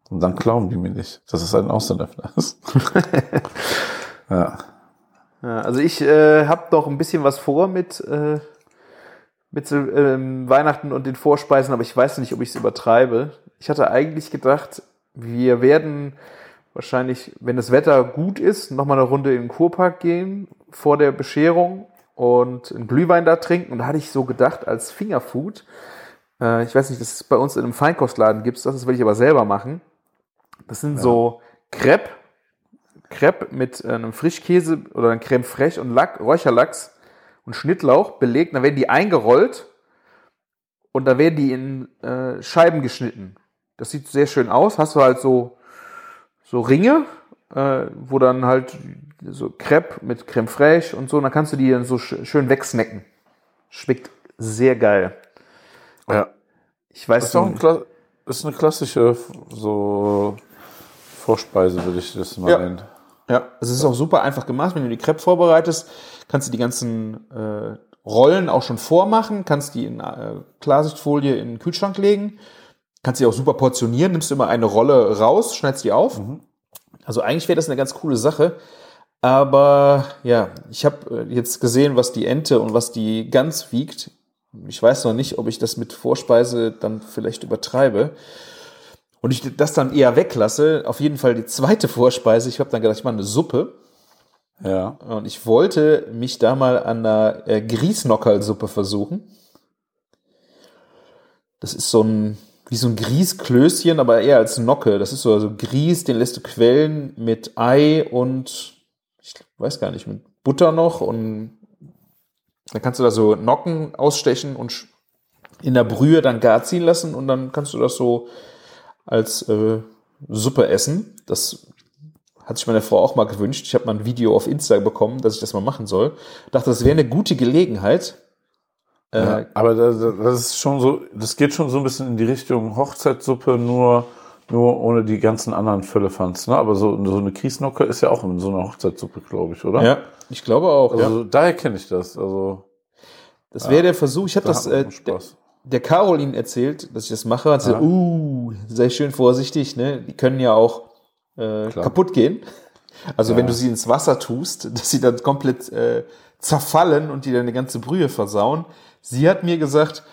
Und dann glauben die mir nicht, dass es ein Außenöffner ist. ja. Ja, also ich äh, habe noch ein bisschen was vor mit, äh, mit ähm, Weihnachten und den Vorspeisen, aber ich weiß nicht, ob ich es übertreibe. Ich hatte eigentlich gedacht, wir werden wahrscheinlich, wenn das Wetter gut ist, nochmal eine Runde in den Kurpark gehen vor der Bescherung und einen Glühwein da trinken. Und da hatte ich so gedacht, als Fingerfood, äh, ich weiß nicht, das ist bei uns in einem Feinkostladen gibt das, das will ich aber selber machen. Das sind so Crepe, Crepe mit äh, einem Frischkäse oder einem Creme fraiche und Lack, Räucherlachs und Schnittlauch belegt. Dann werden die eingerollt und dann werden die in äh, Scheiben geschnitten. Das sieht sehr schön aus. Hast du halt so, so Ringe, äh, wo dann halt so Crepe mit Creme fraiche und so. Und dann kannst du die dann so sch schön wegsnacken. Schmeckt sehr geil. ja. Ich Das weiß ist, auch ein ist eine klassische so Vorspeise, würde ich das mal Ja. nennen. Ja, es ist auch super einfach gemacht. Wenn du die Crepe vorbereitest, kannst du die ganzen äh, Rollen auch schon vormachen, kannst die in äh, Klarsichtfolie in den Kühlschrank legen, kannst die auch super portionieren, nimmst immer eine Rolle raus, schneidest die auf. Also eigentlich wäre das eine ganz coole Sache. Aber ja, ich habe äh, jetzt gesehen, was die Ente und was die Gans wiegt. Ich weiß noch nicht, ob ich das mit Vorspeise dann vielleicht übertreibe. Und ich das dann eher weglasse. Auf jeden Fall die zweite Vorspeise. Ich habe dann gedacht, ich mache eine Suppe. Ja. Und ich wollte mich da mal an einer äh, Griesnockerlsuppe versuchen. Das ist so ein, wie so ein Grießklößchen, aber eher als Nocke. Das ist so also Grieß, den lässt du quellen mit Ei und ich weiß gar nicht, mit Butter noch und dann kannst du da so Nocken ausstechen und in der Brühe dann gar ziehen lassen und dann kannst du das so als äh, Suppe essen. Das hat sich meine Frau auch mal gewünscht. Ich habe mal ein Video auf Insta bekommen, dass ich das mal machen soll. Dachte, das wäre eine gute Gelegenheit. Äh, Ja, aber das, das ist schon so, das geht schon so ein bisschen in die Richtung Hochzeitssuppe, nur, nur ohne die ganzen anderen Füllefanz. Ne? Aber so, so eine Kiesnocke ist ja auch in so einer Hochzeitssuppe, glaube ich, oder? ja, ich glaube auch. ja. Also daher kenne ich das. Also Das wäre der Versuch. Ich habe da das äh. Der Caroline erzählt, dass ich das mache. Hat sie, Ja. uh, sei schön vorsichtig. Ne? Die können ja auch äh, kaputt gehen. Also wenn du sie ins Wasser tust, dass sie dann komplett äh, zerfallen und die deine ganze Brühe versauen. Sie hat mir gesagt,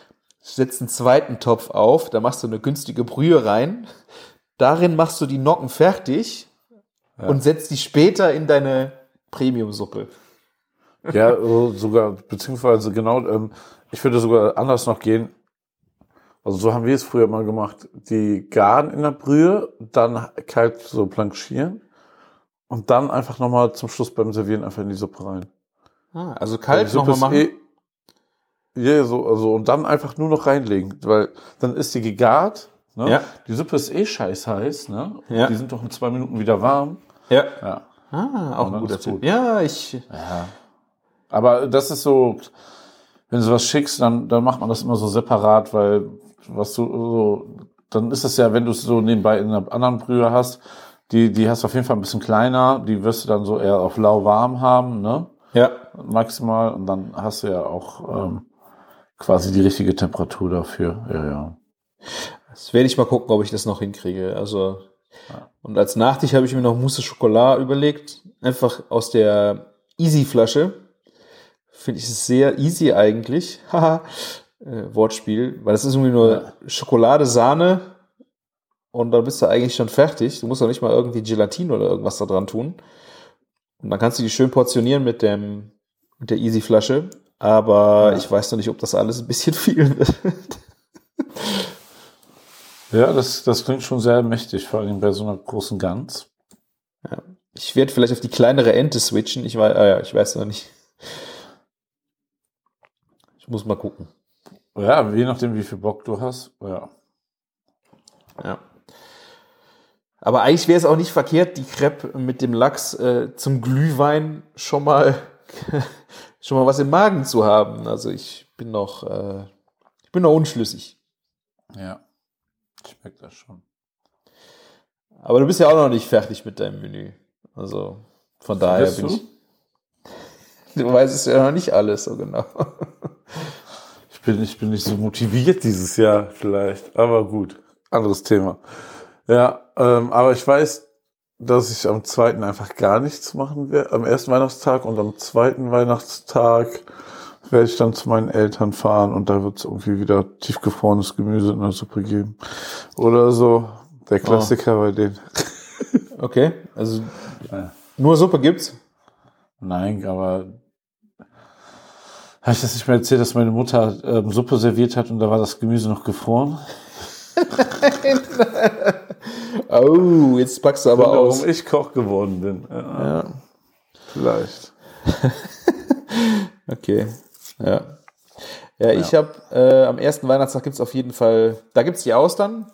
setz einen zweiten Topf auf, da machst du eine günstige Brühe rein, darin machst du die Nocken fertig und setzt die später in deine Premium-Suppe. Ja, so- sogar, beziehungsweise genau, ähm, ich würde sogar anders noch gehen. Also so haben wir es früher mal gemacht. Die garen in der Brühe, dann kalt so blanchieren und dann einfach nochmal zum Schluss beim Servieren einfach in die Suppe rein. Ah, also kalt nochmal machen. Eh, ja, so, also, und dann einfach nur noch reinlegen, weil dann ist die gegart. Ne? Ja. Die Suppe ist eh scheiß heiß, ne? Ja. Die sind doch in zwei Minuten wieder warm. Ja. Ja. Ah, auch ein guter Tipp. Ja, ich. Aber das ist so, wenn du was schickst, dann, dann macht man das immer so separat, weil was du so, dann ist es ja, wenn du es so nebenbei in einer anderen Brühe hast, die, die hast du auf jeden Fall ein bisschen kleiner, die wirst du dann so eher auf lauwarm haben, ne? Ja. Maximal. Und dann hast du ja auch ähm, quasi die richtige Temperatur dafür. Ja, ja. Das werde ich mal gucken, ob ich das noch hinkriege. Also. Und als Nachtisch habe ich mir noch Mousse Schokolade überlegt. Einfach aus der Easy-Flasche. Finde ich es sehr easy eigentlich. Haha. äh, Wortspiel. Weil das ist irgendwie nur Schokolade, Sahne. Und dann bist du eigentlich schon fertig. Du musst doch nicht mal irgendwie Gelatine oder irgendwas da dran tun. Und dann kannst du die schön portionieren mit dem, mit der Easy-Flasche. Aber ich weiß noch nicht, ob das alles ein bisschen viel wird. Ja, das, das klingt schon sehr mächtig, vor allem bei so einer großen Gans. Ich werde vielleicht auf die kleinere Ente switchen. Ich weiß, ah ja, ich weiß noch nicht. Ich muss mal gucken. Ja, je nachdem, wie viel Bock du hast. Ja. Ja. Aber eigentlich wäre es auch nicht verkehrt, die Crepe mit dem Lachs äh, zum Glühwein schon mal schon mal was im Magen zu haben. Also ich bin noch äh, ich bin noch unschlüssig. Ja. Schmeckt das schon. Aber du bist ja auch noch nicht fertig mit deinem Menü. Also von daher bin du? ich. Du weißt es ja noch nicht alles so genau. Ich bin, ich bin nicht so motiviert dieses Jahr vielleicht, aber gut, anderes Thema. Ja, ähm, aber ich weiß, dass ich am zweiten einfach gar nichts machen werde, am ersten Weihnachtstag und am zweiten Weihnachtstag werde ich dann zu meinen Eltern fahren und da wird es irgendwie wieder tiefgefrorenes Gemüse in der Suppe geben. Oder so, der Klassiker bei denen. Okay, also nur Suppe gibt's. Nein, aber habe ich das nicht mehr erzählt, dass meine Mutter ähm, Suppe serviert hat und da war das Gemüse noch gefroren? Oh, jetzt packst du aber Warum aus. ich Koch geworden bin. Ja, Vielleicht. Okay, ja. Ja, ich habe äh, am ersten Weihnachtstag gibt's auf jeden Fall, da gibt's die Austern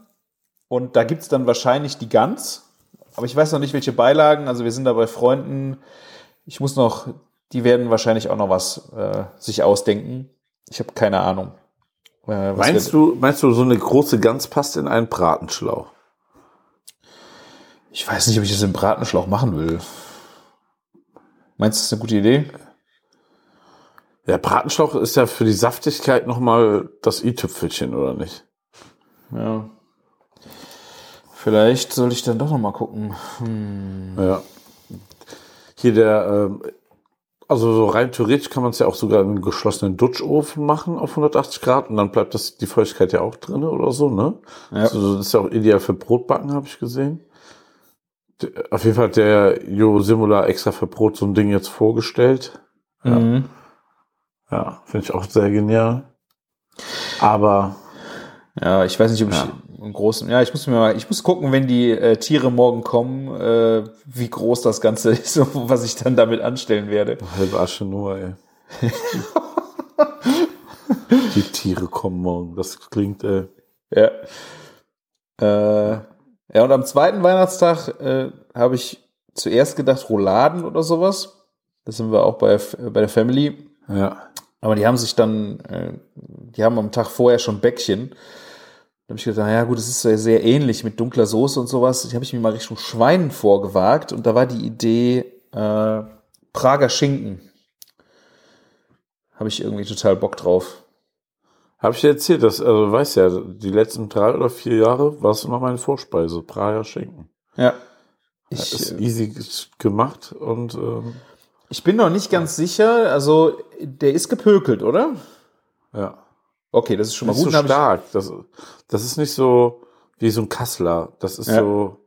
und da gibt's dann wahrscheinlich die Gans. Aber ich weiß noch nicht, welche Beilagen. Also wir sind da bei Freunden. Ich muss noch, die werden wahrscheinlich auch noch was äh, sich ausdenken. Ich habe keine Ahnung. Äh, Meinst du, meinst du, so eine große Gans passt in einen Bratenschlauch? Ich weiß nicht, ob ich das im Bratenschlauch machen will. Meinst du, das ist eine gute Idee? Der Bratenschlauch ist ja für die Saftigkeit nochmal das i-Tüpfelchen, oder nicht? Ja. Vielleicht soll ich dann doch noch mal gucken. Ja. Hier der, ähm, also so rein theoretisch kann man es ja auch sogar in einen geschlossenen Dutschofen machen auf 180 Grad und dann bleibt das die Feuchtigkeit ja auch drin oder so, ne? Ja. Also das ist ja auch ideal für Brotbacken, habe ich gesehen. Auf jeden Fall hat der Jo Simula extra für Brot so ein Ding jetzt vorgestellt. Ja. Mhm. Ja, finde ich auch sehr genial. Aber Ja, ich weiß nicht, ob ich Im Großen. Ja, ich muss mir mal, ich muss gucken, wenn die äh, Tiere morgen kommen, äh, wie groß das Ganze ist und was ich dann damit anstellen werde. halbe Asche nur, ey. Die Tiere kommen morgen. Das klingt, äh, Ja. Äh, ja, und am zweiten Weihnachtstag äh, habe ich zuerst gedacht Rouladen oder sowas. Da sind wir auch bei, bei der Family. ja. Aber die haben sich dann, äh, die haben am Tag vorher schon Bäckchen. Habe ich gedacht, naja gut, das ist ja sehr ähnlich mit dunkler Soße und sowas. Die habe ich mir mal Richtung Schwein vorgewagt und da war die Idee äh, Prager Schinken. Habe ich irgendwie total Bock drauf. Habe ich dir erzählt, dass, also du weißt ja, die letzten drei oder vier Jahre war es immer meine Vorspeise, Prager Schinken. Ja. Ich, ist easy gemacht und ähm, ich bin noch nicht ganz sicher. Also, der ist gepökelt, oder? ja. Okay, das ist schon mal Nicht gut. so Dann hab stark. Das, das ist nicht so wie so ein Kassler. Das ist Ja. so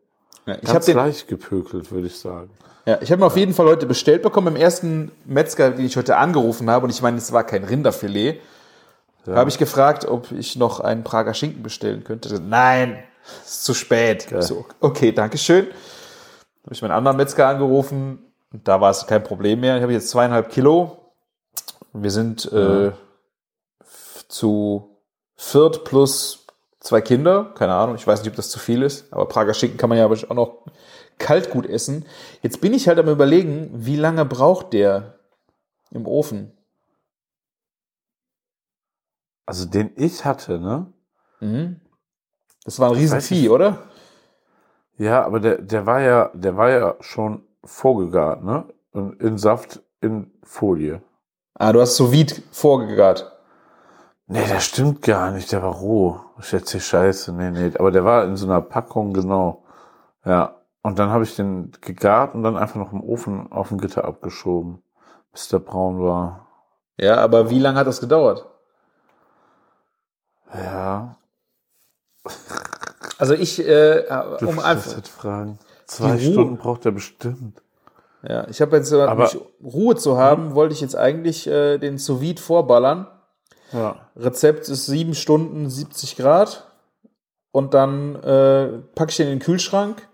ich, ja, ich habe ganz leicht gepökelt, würde ich sagen. ja, ich habe ihn auf jeden Fall heute bestellt bekommen. Im ersten Metzger, den ich heute angerufen habe, und ich meine, es war kein Rinderfilet, habe ich gefragt, ob ich noch einen Prager Schinken bestellen könnte. Nein, ist zu spät. Geil. So, okay, danke schön. Habe ich meinen anderen Metzger angerufen da war es kein Problem mehr. Ich habe jetzt zweieinhalb Kilo. Wir sind äh, f- zu viert plus zwei Kinder. Keine Ahnung, ich weiß nicht, ob das zu viel ist. Aber Prager Schinken kann man ja auch noch kalt gut essen. Jetzt bin ich halt am überlegen, wie lange braucht der im Ofen? Also den ich hatte, ne? Mhm. Das war ein riesen weiß Vieh, nicht. oder? Ja, aber der, der war ja, der war ja schon vorgegart, ne? In Saft in Folie. Ah, du hast sous vide vorgegart. Nee, das stimmt gar nicht, der war roh. Ich erzähl Scheiße, nee, nee. Aber der war in so einer Packung, genau. Ja. Und dann habe ich den gegart und dann einfach noch im Ofen auf dem Gitter abgeschoben, bis der braun war. Ja, aber wie lange hat das gedauert? Ja. Also ich, äh, Du um einfach, jetzt fragen. Zwei. Stunden braucht er bestimmt. ja, ich habe jetzt, um Aber- Ruhe zu haben, wollte ich jetzt eigentlich äh, den sous vorballern. Ja. Rezept ist sieben Stunden 70 Grad und dann äh, packe ich den in den Kühlschrank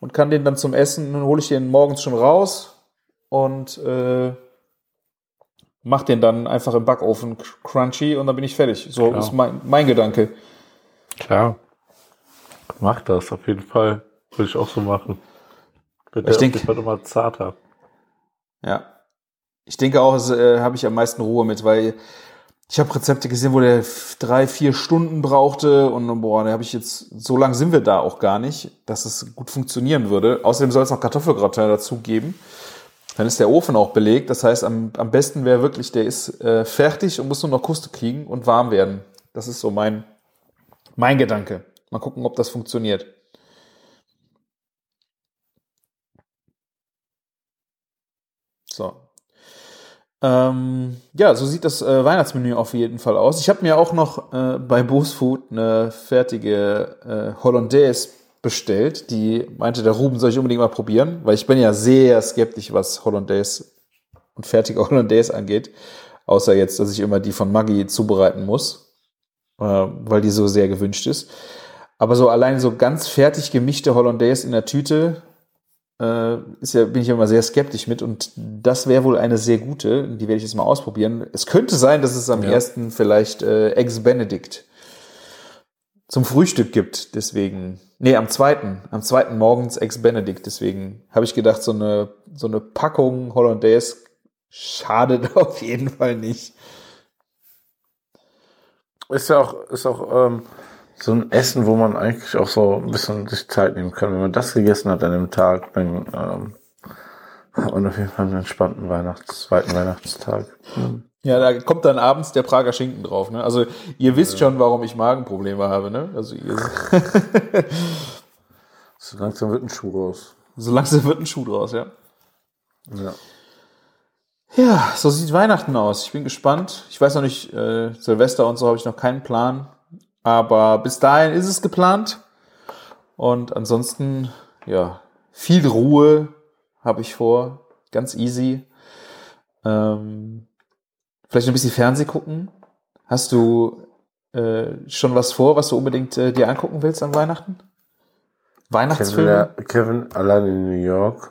und kann den dann zum Essen, dann hole ich den morgens schon raus und äh, mach den dann einfach im Backofen crunchy und dann bin ich fertig. So Klar. ist mein, mein Gedanke. Klar. Mach das, auf jeden Fall. Würde ich auch so machen. Wird Ich der denk- auf jeden Fall immer zarter. Ja. Ich denke auch, äh, habe ich am meisten Ruhe mit, weil ich habe Rezepte gesehen, wo der drei, vier Stunden brauchte und boah, da habe ich jetzt, so lang sind wir da auch gar nicht, dass es gut funktionieren würde. Außerdem soll es noch Kartoffelgratin dazu geben. Dann ist der Ofen auch belegt. Das heißt, am, am besten wäre wirklich, der ist äh, fertig und muss nur noch Kruste kriegen und warm werden. Das ist so mein, mein Gedanke. Mal gucken, ob das funktioniert. So. Ähm, ja, so sieht das äh, Weihnachtsmenü auf jeden Fall aus. Ich habe mir auch noch äh, bei Bose Food eine fertige äh, Hollandaise bestellt. Die meinte, der Ruben soll ich unbedingt mal probieren, weil ich bin ja sehr skeptisch, was Hollandaise und fertige Hollandaise angeht. Außer jetzt, dass ich immer die von Maggi zubereiten muss, äh, weil die so sehr gewünscht ist. Aber so allein so ganz fertig gemischte Hollandaise in der Tüte äh, ist ja, bin ich immer sehr skeptisch mit und das wäre wohl eine sehr gute, die werde ich jetzt mal ausprobieren. Es könnte sein, dass es am Ja. ersten vielleicht äh, Eggs Benedict zum Frühstück gibt, deswegen, nee, am zweiten, am zweiten morgens Eggs Benedict, deswegen habe ich gedacht, so eine, so eine Packung Hollandaise schadet auf jeden Fall nicht. Ist ja auch, ist auch ähm, so ein Essen, wo man eigentlich auch so ein bisschen sich Zeit nehmen kann. Wenn man das gegessen hat an dem Tag, dann ähm, hat man auf jeden Fall einen entspannten Weihnachts-, zweiten Weihnachtstag. Ja, da kommt dann abends der Prager Schinken drauf. Ne? Also ihr wisst schon, warum ich Magenprobleme habe. Ne? Also ihr, So langsam wird ein Schuh raus. so langsam wird ein Schuh draus, ja. Ja. Ja, so sieht Weihnachten aus. Ich bin gespannt. Ich weiß noch nicht, äh, Silvester und so habe ich noch keinen Plan. Aber bis dahin ist es geplant. Und ansonsten, ja, viel Ruhe habe ich vor. Ganz easy. Ähm, vielleicht ein bisschen Fernseh gucken. Hast du äh, schon was vor, was du unbedingt äh, dir angucken willst an Weihnachten? Kevin, Weihnachtsfilme? der- Kevin allein in New York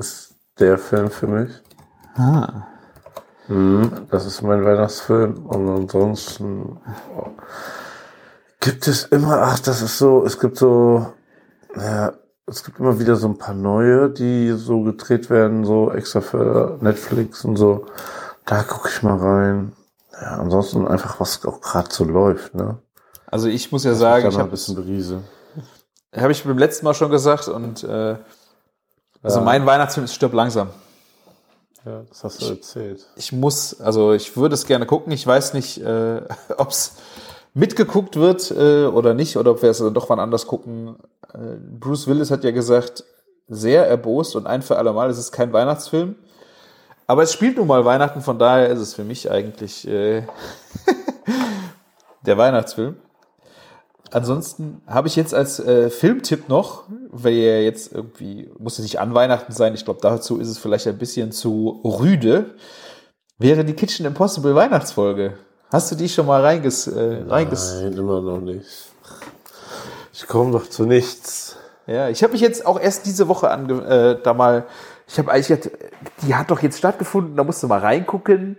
ist der Film für mich. Ah. Mhm, das ist mein Weihnachtsfilm. Und ansonsten oh, gibt es immer, ach, das ist so, es gibt so, ja, es gibt immer wieder so ein paar neue, die so gedreht werden, so extra für Netflix und so. Da gucke ich mal rein. Ja, ansonsten einfach, was auch gerade so läuft, ne? Also ich muss ja Ich sagen, ich habe ein bisschen beriese. Habe ich beim letzten Mal schon gesagt und äh, also Ja. mein Weihnachtsfilm ist Stirb langsam. Ja, das hast du erzählt. Ich muss, also ich würde es gerne gucken. Ich weiß nicht, äh, ob es mitgeguckt wird äh, oder nicht oder ob wir es dann doch wann anders gucken. Äh, Bruce Willis hat ja gesagt, sehr erbost und ein für alle Mal, es ist kein Weihnachtsfilm. Aber es spielt nun mal Weihnachten, von daher ist es für mich eigentlich äh, der Weihnachtsfilm. Ansonsten habe ich jetzt als äh, Filmtipp noch, weil ihr jetzt irgendwie, muss es nicht an Weihnachten sein, ich glaube, dazu ist es vielleicht ein bisschen zu rüde, wäre die Kitchen Impossible Weihnachtsfolge. Hast du die schon mal reinges... Äh, reinges Nein, immer noch nicht. Ich komme doch zu nichts. Ja, ich habe mich jetzt auch erst diese Woche ange äh, da mal, ich habe eigentlich, gedacht, die hat doch jetzt stattgefunden, da musst du mal reingucken.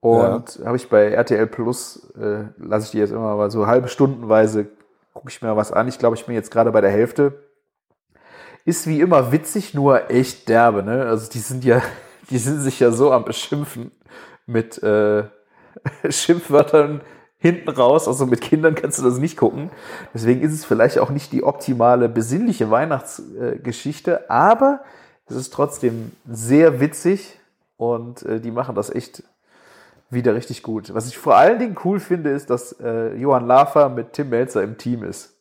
Und habe ich bei RTL Plus, äh, lasse ich die jetzt immer mal so halbe Stundenweise, gucke ich mir was an. Ich glaube, ich bin jetzt gerade bei der Hälfte. Ist wie immer witzig, nur echt derbe, ne? Also die sind ja, die sind sich ja so am Beschimpfen mit äh, Schimpfwörtern hinten raus. Also mit Kindern kannst du das nicht gucken. Deswegen ist es vielleicht auch nicht die optimale besinnliche Weihnachtsgeschichte, aber es ist trotzdem sehr witzig und äh, die machen das echt wieder richtig gut. Was ich vor allen Dingen cool finde, ist, dass äh, Johann Lafer mit Tim Melzer im Team ist.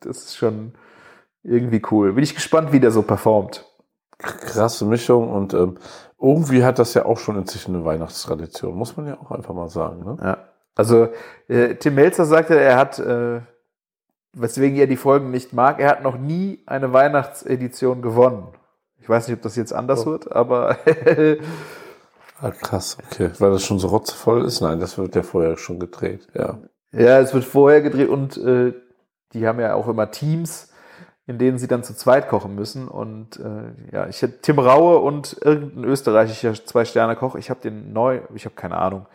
Das ist schon irgendwie cool. Bin ich gespannt, wie der so performt. Krasse Mischung und ähm, irgendwie hat das ja auch schon inzwischen eine Weihnachtstradition, muss man ja auch einfach mal sagen. Ne? Ja. Also äh, Tim Melzer sagte, er hat, äh, weswegen er die Folgen nicht mag, er hat noch nie eine Weihnachtsedition gewonnen. Ich weiß nicht, ob das jetzt anders Oh. wird, aber Ah, krass, okay. Weil das schon so rotzevoll ist? Nein, das wird ja vorher schon gedreht, ja. Ja, es wird vorher gedreht und äh, die haben ja auch immer Teams, in denen sie dann zu zweit kochen müssen. Und äh, ja, ich hätte Tim Raue und irgendein österreichischer Zwei-Sterne-Koch. Ich habe den neu, ich habe keine Ahnung.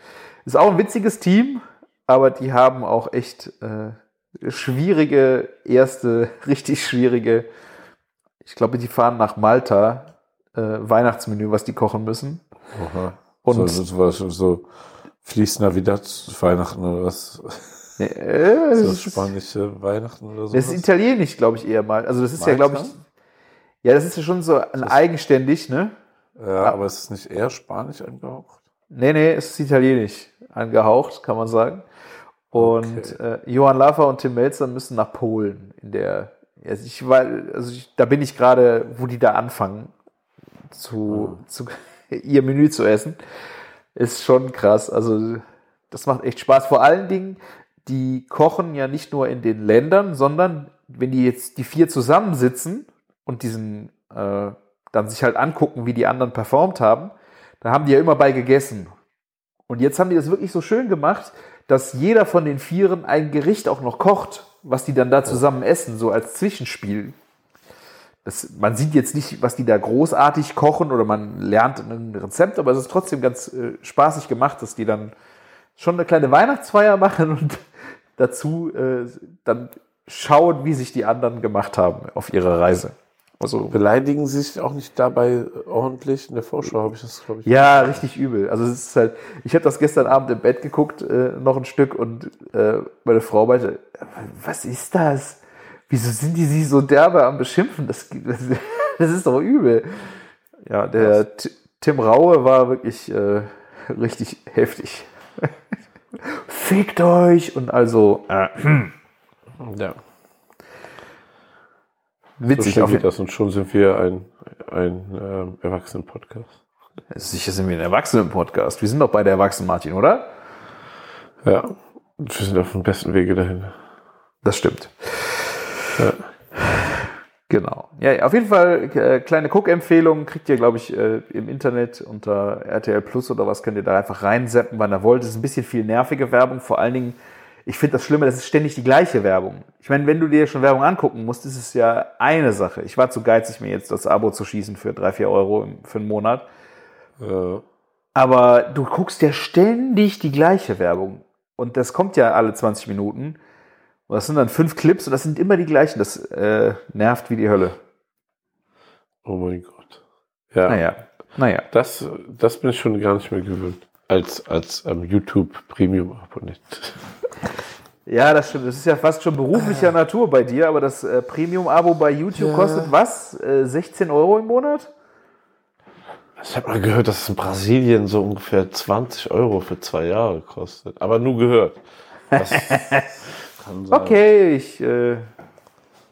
Ist auch ein witziges Team, aber die haben auch echt äh, schwierige, erste, richtig schwierige. Ich glaube, die fahren nach Malta äh, Weihnachtsmenü, was die kochen müssen. Aha. Und- so, so, so, so Fließ Navidad Weihnachten oder was? Äh, es ist- spanische Weihnachten oder so. Das ist italienisch, glaube ich, eher mal. Also das ist ja, Malta? glaube ich, ja, das ist ja schon so ein eigenständig, ne? Ja, aber es ist nicht eher spanisch angehaucht? Nee, nee, es ist italienisch angehaucht, kann man sagen. Und Okay. äh, Johann Lafer und Tim Melzer müssen nach Polen in der, also ich war, also ich, da bin ich gerade, wo die da anfangen, zu, zu ihr Menü zu essen. Ist schon krass. Also das macht echt Spaß. Vor allen Dingen, die kochen ja nicht nur in den Ländern, sondern wenn die jetzt die vier zusammensitzen und diesen äh, dann sich halt angucken, wie die anderen performt haben, da haben die ja immer bei gegessen. Und jetzt haben die das wirklich so schön gemacht, dass jeder von den Vieren ein Gericht auch noch kocht, was die dann da zusammen essen, so als Zwischenspiel. Das, man sieht jetzt nicht, was die da großartig kochen oder man lernt ein Rezept, aber es ist trotzdem ganz äh, spaßig gemacht, dass die dann schon eine kleine Weihnachtsfeier machen und dazu äh, dann schauen, wie sich die anderen gemacht haben auf ihrer Reise. Also Beleidigen sie sich auch nicht dabei ordentlich? In der Vorschau habe ich das, glaube ich. Ja, richtig übel. Also es ist halt, ich habe das gestern Abend im Bett geguckt, äh, noch ein Stück und äh, meine Frau meinte, was ist das? Wieso sind die sich so derbe am Beschimpfen? Das, das, das ist doch übel. Ja, der Tim Raue war wirklich äh, richtig heftig. Fickt euch! Und also, äh, ja. So witzig schön auf das und schon sind wir ein, ein ähm, Erwachsenen-Podcast. Sicher sind wir ein Erwachsenen-Podcast. Wir sind doch beide erwachsen, Martin, oder? Ja, wir sind auf dem besten Wege dahin. Das stimmt. Ja. Genau. Ja, auf jeden Fall äh, kleine Cook-Empfehlung kriegt ihr, glaube ich, äh, im Internet unter RTL Plus oder was könnt ihr da einfach reinseppen, wann ihr wollt. Es ist ein bisschen viel nervige Werbung. Vor allen Dingen, ich finde das Schlimme, das ist ständig die gleiche Werbung. Ich meine, wenn du dir schon Werbung angucken musst, ist es ja eine Sache. Ich war zu geizig, mir jetzt das Abo zu schießen für drei, vier Euro im- für einen Monat. Ja. Aber du guckst ja ständig die gleiche Werbung. Und das kommt ja alle 20 Minuten. Und das sind dann fünf Clips und das sind immer die gleichen. Das äh, nervt wie die Hölle. Oh mein Gott. Ja, Naja, naja. das, das bin ich schon gar nicht mehr gewöhnt. Als, als ähm, YouTube Premium-Abonnent. Ja, das stimmt. Das ist ja fast schon beruflicher Natur bei dir, aber das äh, Premium-Abo bei YouTube Ja. kostet was? Äh, 16 Euro im Monat? Ich habe mal gehört, dass es in Brasilien so ungefähr 20 Euro für zwei Jahre kostet. Aber nur gehört. Das kann sein. Okay, ich äh,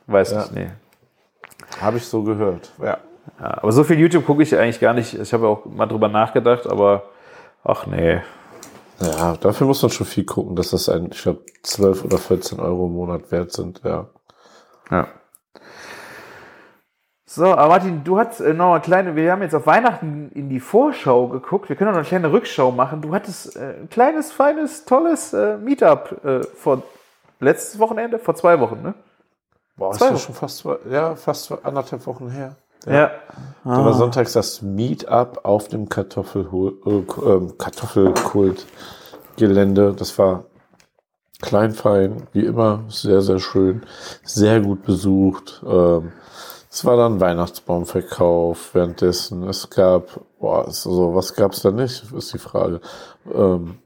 weiß Ja. nicht. Nee. Habe ich so gehört. Ja. Ja, aber so viel YouTube gucke ich eigentlich gar nicht. Ich habe auch mal drüber nachgedacht, aber ach nee. Ja, dafür muss man schon viel gucken, dass das ein, ich glaube, 12 oder 14 Euro im Monat wert sind, ja. Ja. So, aber Martin, du hattest äh, noch eine kleine, wir haben jetzt auf Weihnachten in die Vorschau geguckt, wir können noch eine kleine Rückschau machen. Du hattest äh, ein kleines, feines, tolles äh, Meetup äh, vor letztes Wochenende, vor zwei Wochen, ne? Boah, Zwei ist das schon fast, zwei- ja, fast anderthalb Wochen her. Ja. Da war sonntags das Meetup auf dem Kartoffelhol äh, ähm, Kartoffelkult-Gelände. Das war klein, fein, wie immer, sehr, sehr schön, sehr gut besucht. Ähm, es war dann Weihnachtsbaumverkauf währenddessen. Es gab, boah, also, was gab's da nicht, ist die Frage. Ähm,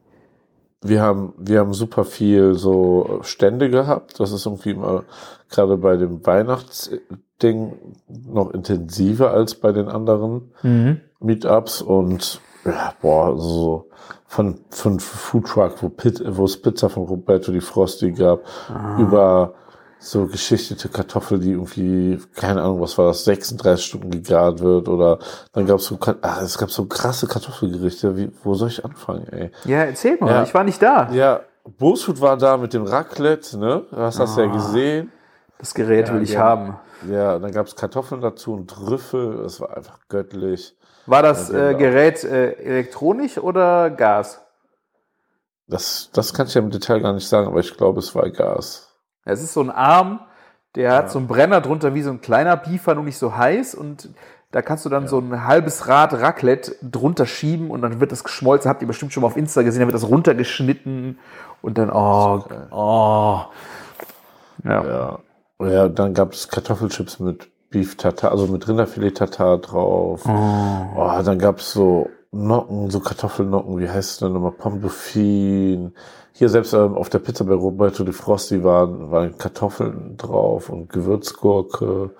wir haben, wir haben super viel so Stände gehabt. Das ist irgendwie immer gerade bei dem Weihnachtsding noch intensiver als bei den anderen Mhm. Meetups und ja, boah, so von, von Foodtruck, wo, Pit, wo es Pizza von Roberto di Frosti gab, über so geschichtete Kartoffeln, die irgendwie, keine Ahnung, was war das, 36 Stunden gegart wird oder dann gab es so, ah, es gab so krasse Kartoffelgerichte, wie, wo soll ich anfangen, ey? Ja, erzähl mal, Ja. ich war nicht da. Ja, Bosfood war da mit dem Raclette, ne? Das hast du ja gesehen. Das Gerät Ja, will ich ja. haben. Ja, dann gab's Kartoffeln dazu und Trüffel. Das war einfach göttlich. War das äh, genau. Gerät äh, elektronisch oder Gas? Das, das kann ich ja im Detail gar nicht sagen, aber ich glaube, es war Gas. Es ist so ein Arm, der hat so einen Brenner drunter wie so ein kleiner Biefer, nur nicht so heiß und da kannst du dann so ein halbes Rad Raclette drunter schieben und dann wird das geschmolzen. Habt ihr bestimmt schon mal auf Insta gesehen, dann wird das runtergeschnitten und dann, oh, oh. Ja. Ja. Ja, dann gab es Kartoffelchips mit Beef Tartar, also mit Rinderfilet Tartar drauf. Oh, dann gab's so Nocken, so Kartoffelnocken, wie heißt es denn nochmal? Pomme Dauphine. Hier selbst ähm, auf der Pizza bei Roberto di Frosti waren, waren Kartoffeln drauf und Gewürzgurke.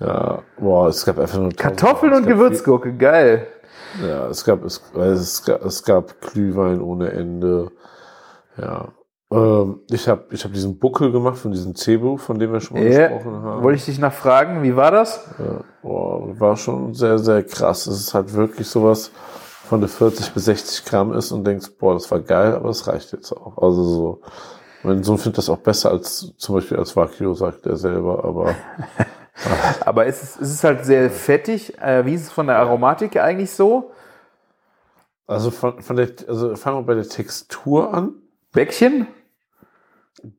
Ja, boah, es gab einfach nur Kartoffeln und Gewürzgurke, geil. viel- Ja, es gab, es, es, gab, es gab Glühwein ohne Ende. Ja. Ähm, ich habe ich hab diesen Buckel gemacht von diesem Cebu, von dem wir schon mal Ja, gesprochen haben. wollte ich dich nachfragen, wie war das? Ja, boah, war schon sehr, sehr krass. Es ist halt wirklich sowas von der 40 bis 60 Gramm ist und denkst, boah, das war geil, aber das reicht jetzt auch. Also so, mein Sohn findet das auch besser als zum Beispiel als Wagyu, sagt er selber, aber Aber es ist, es ist halt sehr fettig. Äh, wie ist es von der Aromatik eigentlich so? also von, von der, also fangen wir bei der Textur an. Bäckchen?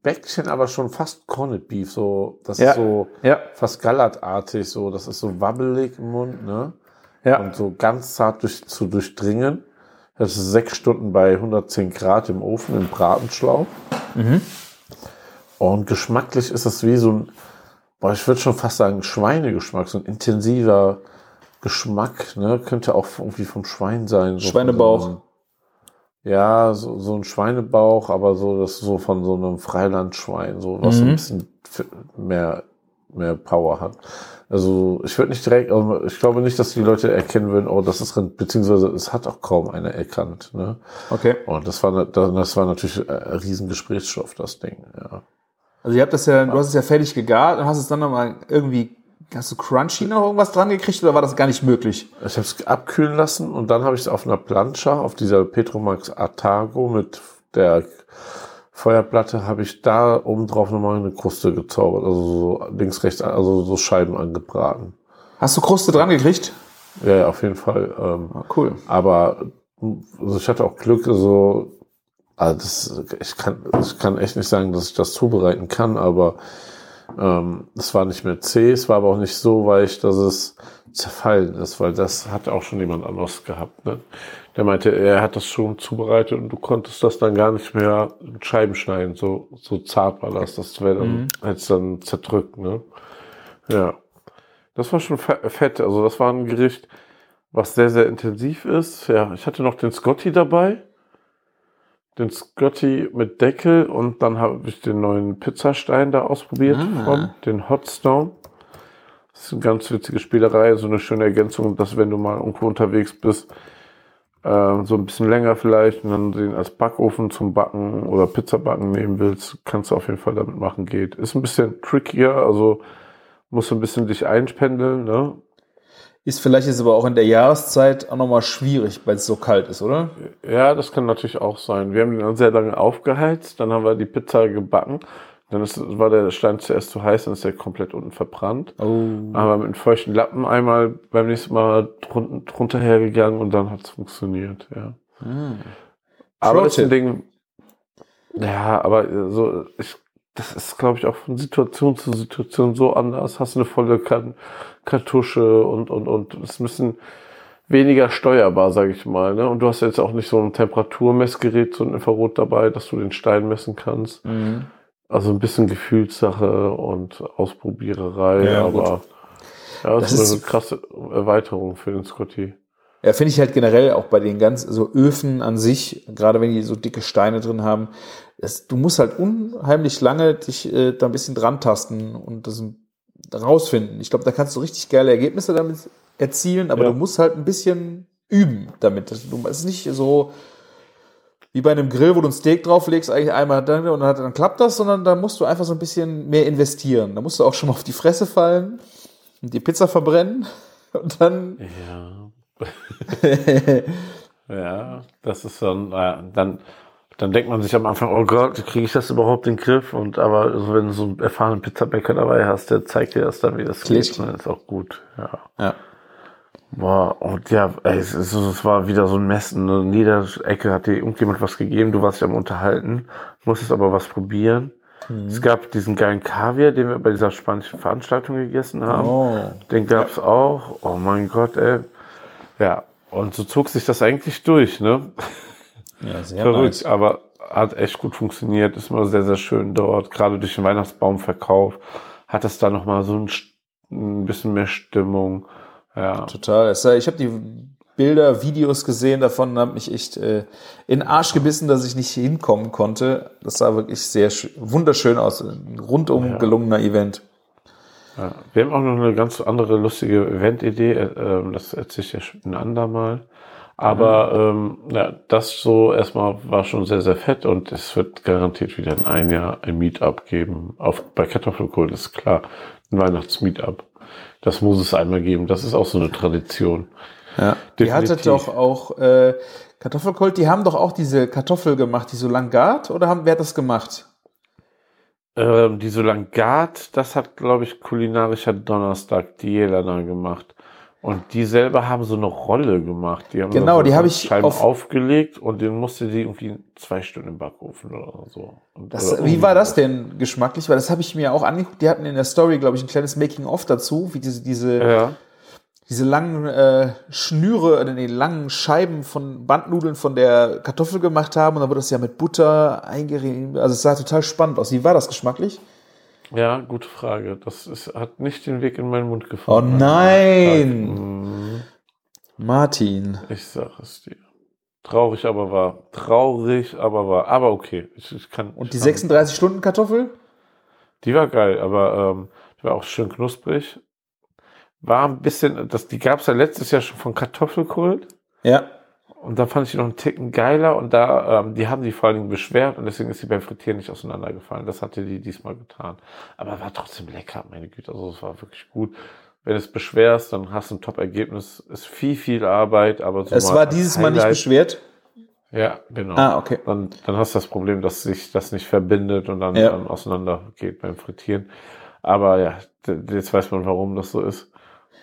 Bäckchen aber schon fast Corned Beef, so, das Ja. ist so Ja. fast gallertartig, so, das ist so wabbelig im Mund, ne? Ja. und so ganz zart durch, zu durchdringen. Das ist sechs Stunden bei 110 Grad im Ofen im Bratenschlauch. Und geschmacklich ist es wie so ein, boah, ich würde schon fast sagen, Schweinegeschmack, so ein intensiver Geschmack, ne? Könnte auch irgendwie vom Schwein sein. So Schweinebauch. So einem, ja, so, so ein Schweinebauch, aber so, das so von so einem Freilandschwein, so was so ein bisschen mehr, mehr Power hat. Also ich würde nicht direkt, also ich glaube nicht, dass die Leute erkennen würden, oh, das ist Rind, beziehungsweise es hat auch kaum einer erkannt. Ne? Okay. Und das war, das war natürlich ein riesen Gesprächsstoff, das Ding. Ja. Also ihr habt das ja, du hast es ja fertig gegart und hast es dann nochmal irgendwie, hast du crunchy noch irgendwas dran gekriegt oder war das gar nicht möglich? Ich habe es abkühlen lassen und dann habe ich es auf einer Plancha, auf dieser Petromax Artago mit der Feuerplatte, habe ich da oben drauf nochmal eine Kruste gezaubert. Also so links, rechts, also so Scheiben angebraten. Hast du Kruste dran gekriegt? Ja, ja, auf jeden Fall. Ähm, Ah, cool. Aber also ich hatte auch Glück, so also das, ich kann ich kann echt nicht sagen, dass ich das zubereiten kann, aber ähm, es war nicht mehr zäh, es war aber auch nicht so weich, dass es zerfallen ist, weil das hat auch schon jemand anderes gehabt. Ne? Der meinte, er hat das schon zubereitet und du konntest das dann gar nicht mehr in Scheiben schneiden, so so zart war das, das wäre dann hätte dann zerdrückt, ne? Ja, das war schon fe- fett. Also das war ein Gericht, was sehr, sehr intensiv ist. Ja, ich hatte noch den Scotty dabei. Den Scotty mit Deckel und dann habe ich den neuen Pizzastein da ausprobiert Ah. von, den Hotstone. Das ist eine ganz witzige Spielerei, so eine schöne Ergänzung, dass wenn du mal irgendwo unterwegs bist, äh, so ein bisschen länger vielleicht und dann den als Backofen zum Backen oder Pizzabacken nehmen willst, kannst du auf jeden Fall damit machen, geht. Ist ein bisschen trickier, also musst du ein bisschen dich einpendeln, ne? Ist vielleicht jetzt aber auch in der Jahreszeit auch nochmal schwierig, weil es so kalt ist, oder? Ja, das kann natürlich auch sein. Wir haben den dann sehr lange aufgeheizt, dann haben wir die Pizza gebacken. Dann ist, war der Stein zuerst zu heiß, dann ist der komplett unten verbrannt. Oh. Aber mit einem feuchten Lappen einmal beim nächsten Mal drun drunter hergegangen und dann hat's funktioniert, ja. Aber das ist ein Ding, ja, aber so, ich, das ist, glaube ich, auch von Situation zu Situation so anders. Hast du eine volle Kartusche und, und, und es ist ein bisschen weniger steuerbar, sage ich mal. Ne? Und du hast jetzt auch nicht so ein Temperaturmessgerät, so ein Infrarot dabei, dass du den Stein messen kannst. Mhm. Also ein bisschen Gefühlssache und Ausprobiererei, Ja, aber ja, das, Das ist eine ist- krasse Erweiterung für den Scotty. Ja, finde ich halt generell auch bei den ganz so Öfen an sich, gerade wenn die so dicke Steine drin haben, das, du musst halt unheimlich lange dich äh, da ein bisschen dran tasten und das rausfinden. Ich glaube, da kannst du richtig geile Ergebnisse damit erzielen, aber Ja. du musst halt ein bisschen üben damit. Das, du, es ist nicht so wie bei einem Grill, wo du ein Steak drauflegst, eigentlich einmal dann und dann, dann klappt das, sondern da musst du einfach so ein bisschen mehr investieren. Da musst du auch schon mal auf die Fresse fallen und die Pizza verbrennen und dann Ja. ja, das ist dann, naja, dann, dann denkt man sich am Anfang, oh Gott, kriege ich das überhaupt in den Griff? Und aber so, wenn du so einen erfahrenen Pizzabäcker dabei hast, der zeigt dir das dann, wie das Klick. geht, dann ist auch gut. Ja. ja. Boah, und ja, ey, es, ist, es war wieder so ein Messen. Ne? In jeder Ecke hat dir irgendjemand was gegeben, du warst dich am Unterhalten, musstest aber was probieren. Es gab diesen geilen Kaviar, den wir bei dieser spanischen Veranstaltung gegessen haben. Oh. Den gab's auch. Oh mein Gott, ey. Ja, und so zog sich das eigentlich durch, ne? Ja, sehr Verrückt, aber hat echt gut funktioniert. Ist immer sehr, sehr schön dort. Gerade durch den Weihnachtsbaumverkauf hat es da nochmal so ein, ein bisschen mehr Stimmung. Ja. Total. Ich habe die Bilder, Videos gesehen davon, habe mich echt äh, in den Arsch gebissen, dass ich nicht hinkommen konnte. Das sah wirklich sehr sch- wunderschön aus. Ein rundum Ja. gelungener Event. Ja, wir haben auch noch eine ganz andere lustige Event-Idee, äh, ähm, das erzähle ich ja schon ein andermal. Aber ähm, ja, das so erstmal war schon sehr, sehr fett und es wird garantiert wieder in ein Jahr ein Meetup geben. Auf, bei Kartoffelkohl ist klar, ein Weihnachts-Meetup. Das muss es einmal geben. Das ist auch so eine Tradition. Ja. Die hattet Definitiv. doch auch äh, Kartoffelkult, die haben doch auch diese Kartoffel gemacht, die so lang gart, oder haben, wer hat das gemacht? Ähm, die Solangat, das hat, glaube ich, kulinarischer Donnerstag die Jelena gemacht. Und die selber haben so eine Rolle gemacht. Die haben Genau, so die habe ich Scheiben auf- aufgelegt und den musste die irgendwie zwei Stunden im Backofen oder so. Das, oder wie war das denn geschmacklich? Weil das habe ich mir auch angeguckt. Die hatten in der Story, glaube ich, ein kleines Making-of dazu, wie diese, diese, Ja, diese langen äh, Schnüre, äh, nee, langen Scheiben von Bandnudeln von der Kartoffel gemacht haben. Und dann wurde das ja mit Butter eingerieben. Also es sah total spannend aus. Wie war das geschmacklich? Ja, gute Frage. Das ist, hat nicht den Weg in meinen Mund Oh gefunden. nein! Mhm. Martin. Ich sag es dir. Traurig, aber wahr. Traurig, aber wahr. Aber okay. Ich, ich kann, Und die ich 36 Stunden Kartoffel? Die war geil, aber ähm, die war auch schön knusprig. War ein bisschen, das, die gab's ja letztes Jahr schon von Kartoffelkult. Ja. Und da fand ich die noch einen Ticken geiler und da, ähm, die haben die vor allen Dingen beschwert und deswegen ist sie beim Frittieren nicht auseinandergefallen. Das hatte die diesmal getan. Aber war trotzdem lecker, meine Güte. Also es war wirklich gut. Wenn du es beschwerst, dann hast du ein Top-Ergebnis. Ist viel, viel Arbeit, aber so Es war dieses Mal nicht Highlight- beschwert. Ja, genau. Ah, okay. Dann, dann hast du das Problem, dass sich das nicht verbindet und dann, Ja. dann auseinander geht beim Frittieren. Aber ja, jetzt weiß man, warum das so ist.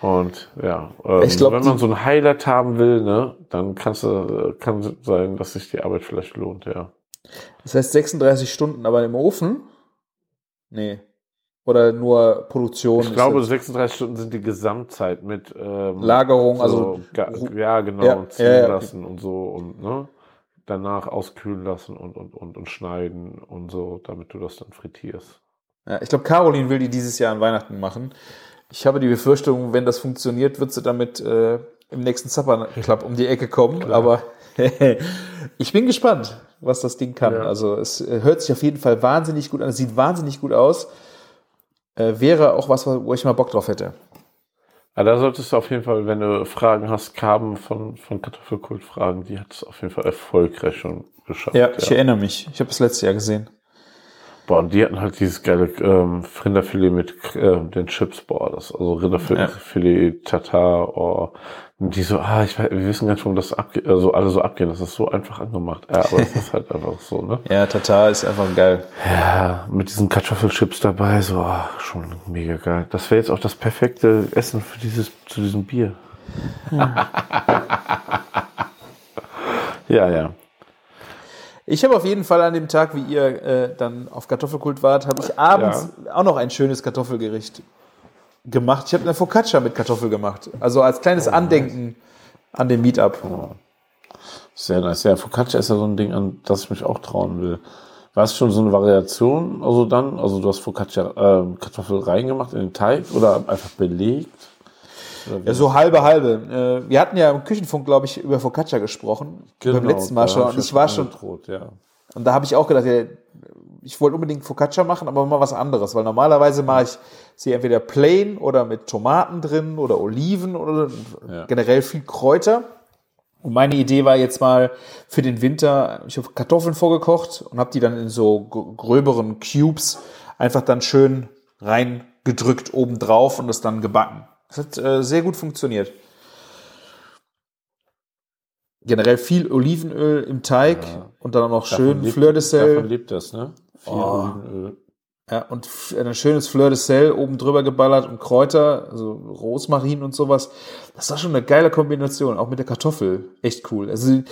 Und ja, ähm, glaub, wenn man so ein Highlight haben will, ne, dann kannst du, kann sein, dass sich die Arbeit vielleicht lohnt, ja. Das heißt 36 Stunden, aber im Ofen? Nee. Oder nur Produktion? Ich glaube, das- 36 Stunden sind die Gesamtzeit mit ähm, Lagerung, so, also ja, genau, Ja, und ziehen ja, ja. lassen und so und ne, danach auskühlen lassen und, und, und, und schneiden und so, damit du das dann frittierst. Ja, ich glaube, Caroline will die dieses Jahr an Weihnachten machen. Ich habe die Befürchtung, wenn das funktioniert, wird sie damit äh, im nächsten Supper Club um die Ecke kommen. Aber ich bin gespannt, was das Ding kann. Ja. Also es äh, hört sich auf jeden Fall wahnsinnig gut an. Es sieht wahnsinnig gut aus. Äh, wäre auch was, wo ich mal Bock drauf hätte. Ja, da solltest du auf jeden Fall, wenn du Fragen hast, Carmen von, von Kartoffelkult fragen. Die hat es auf jeden Fall erfolgreich schon geschafft. Ja, ich erinnere mich. Ich habe es letztes Jahr gesehen. Boah, und die hatten halt dieses geile ähm, Rinderfilet mit äh, den Chips, boah, das, also Rinderfilet, Ja. Tatar, oh, und die so, ah, ich weiß, wir wissen gar nicht, warum das abge also alle so abgehen, das ist so einfach angemacht. Ja, aber es ist halt einfach so, ne? Ja, Tatar ist einfach geil. Ja, mit diesen Kartoffelchips dabei, so, ah, schon mega geil. Das wäre jetzt auch das perfekte Essen für dieses, zu diesem Bier. ja, ja. Ich habe auf jeden Fall an dem Tag, wie ihr äh, dann auf Kartoffelkult wart, habe ich abends auch noch ein schönes Kartoffelgericht gemacht. Ich habe eine Focaccia mit Kartoffel gemacht. Also als kleines Andenken an den Meetup. Sehr nice. Ja, Focaccia ist ja so ein Ding, an das ich mich auch trauen will. War es schon so eine Variation, also dann, also du hast Focaccia ähm, Kartoffel reingemacht in den Teig oder einfach belegt? Ja, so halbe, halbe. Äh, wir hatten ja im Küchenfunk, glaube ich, über Focaccia gesprochen. beim letzten Mal schon. Und ich war schon, angedroht, ja. und da habe ich auch gedacht, ja, ich wollte unbedingt Focaccia machen, aber mal was anderes, weil normalerweise mache ich sie entweder plain oder mit Tomaten drin oder Oliven oder Ja. generell viel Kräuter. Und meine Idee war jetzt mal für den Winter, ich habe Kartoffeln vorgekocht und habe die dann in so gr- gröberen Cubes einfach dann schön reingedrückt obendrauf und das dann gebacken. Das hat äh, sehr gut funktioniert. Generell viel Olivenöl im Teig und dann auch noch schön lebt- Fleur de Davon Sel. lebt das, ne? Viel Oh. Olivenöl. Ja, und ein schönes Fleur de Sel oben drüber geballert und Kräuter, also Rosmarin und sowas. Das war schon eine geile Kombination, auch mit der Kartoffel. Echt cool. Also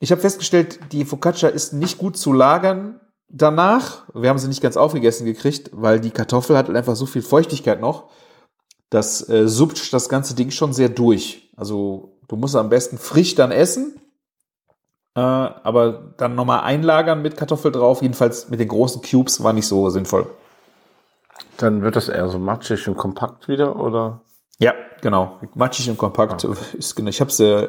ich habe festgestellt, die Focaccia ist nicht gut zu lagern danach. Wir haben sie nicht ganz aufgegessen gekriegt, weil die Kartoffel hat halt einfach so viel Feuchtigkeit noch. Das äh, suppt das ganze Ding schon sehr durch. Also du musst am besten frisch dann essen. Äh, aber dann nochmal einlagern mit Kartoffel drauf. Jedenfalls mit den großen Cubes war nicht so sinnvoll. Dann wird das eher so matschig und kompakt wieder, oder? Ja, genau. Matschig und kompakt. Ist, genau. Ich habe sie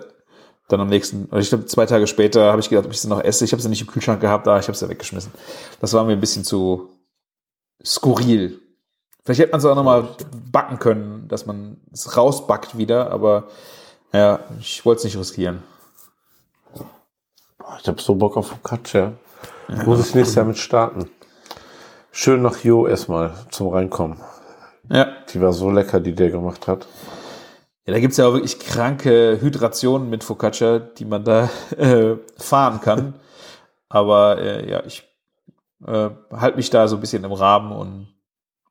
dann am nächsten, oder ich glaube zwei Tage später habe ich gedacht, ob ich sie noch esse. Ich habe sie nicht im Kühlschrank gehabt, da ich habe sie weggeschmissen. Das war mir ein bisschen zu skurril. Vielleicht hätte man es auch nochmal backen können, dass man es rausbackt wieder, aber ja, ich wollte es nicht riskieren. Ich habe so Bock auf Focaccia. Muss ich nächstes Jahr mit starten. Schön nach Jo erstmal zum Reinkommen. Ja. Die war so lecker, die der gemacht hat. Ja, da gibt's ja auch wirklich kranke Hydrationen mit Focaccia, die man da äh, fahren kann. Aber äh, ja, ich äh, halte mich da so ein bisschen im Rahmen und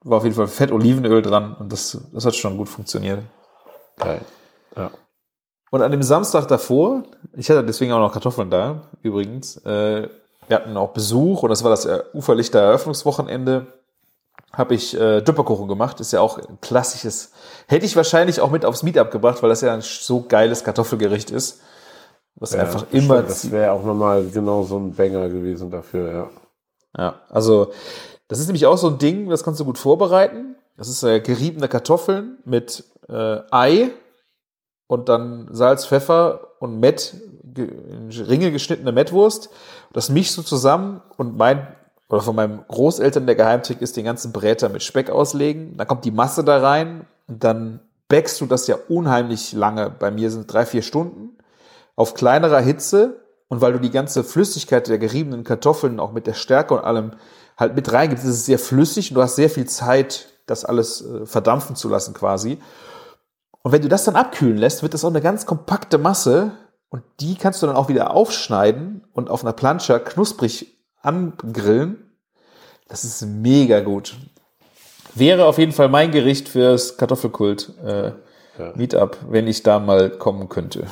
war auf jeden Fall Fett Olivenöl dran und das, das hat schon gut funktioniert. Geil. Ja. Und an dem Samstag davor, ich hatte deswegen auch noch Kartoffeln da, übrigens, äh, wir hatten auch Besuch und das war das äh, Uferlichter Eröffnungswochenende, habe ich äh, Düpperkuchen gemacht. Ist ja auch ein klassisches, hätte ich wahrscheinlich auch mit aufs Meetup gebracht, weil das ja ein so geiles Kartoffelgericht ist. Was einfach Ja, immer, stimmt, Das wäre auch nochmal genau so ein Banger gewesen dafür, ja. ja, also das ist nämlich auch so ein Ding, das kannst du gut vorbereiten. Das ist äh, geriebene Kartoffeln mit äh, Ei und dann Salz, Pfeffer und Mett, ge- in Ringe geschnittene Mettwurst. Das mischst du zusammen und mein oder von meinem Großeltern der Geheimtrick ist den ganzen Bräter mit Speck auslegen. Dann kommt die Masse da rein und dann backst du das ja unheimlich lange. Bei mir sind drei, vier Stunden auf kleinerer Hitze und weil du die ganze Flüssigkeit der geriebenen Kartoffeln auch mit der Stärke und allem halt mit reingibst, ist es sehr flüssig und du hast sehr viel Zeit, das alles äh, verdampfen zu lassen quasi. Und wenn du das dann abkühlen lässt, wird das auch eine ganz kompakte Masse und die kannst du dann auch wieder aufschneiden und auf einer Plancha knusprig angrillen. Das ist mega gut. Wäre auf jeden Fall mein Gericht fürs Kartoffelkult äh, Ja. Meetup, wenn ich da mal kommen könnte.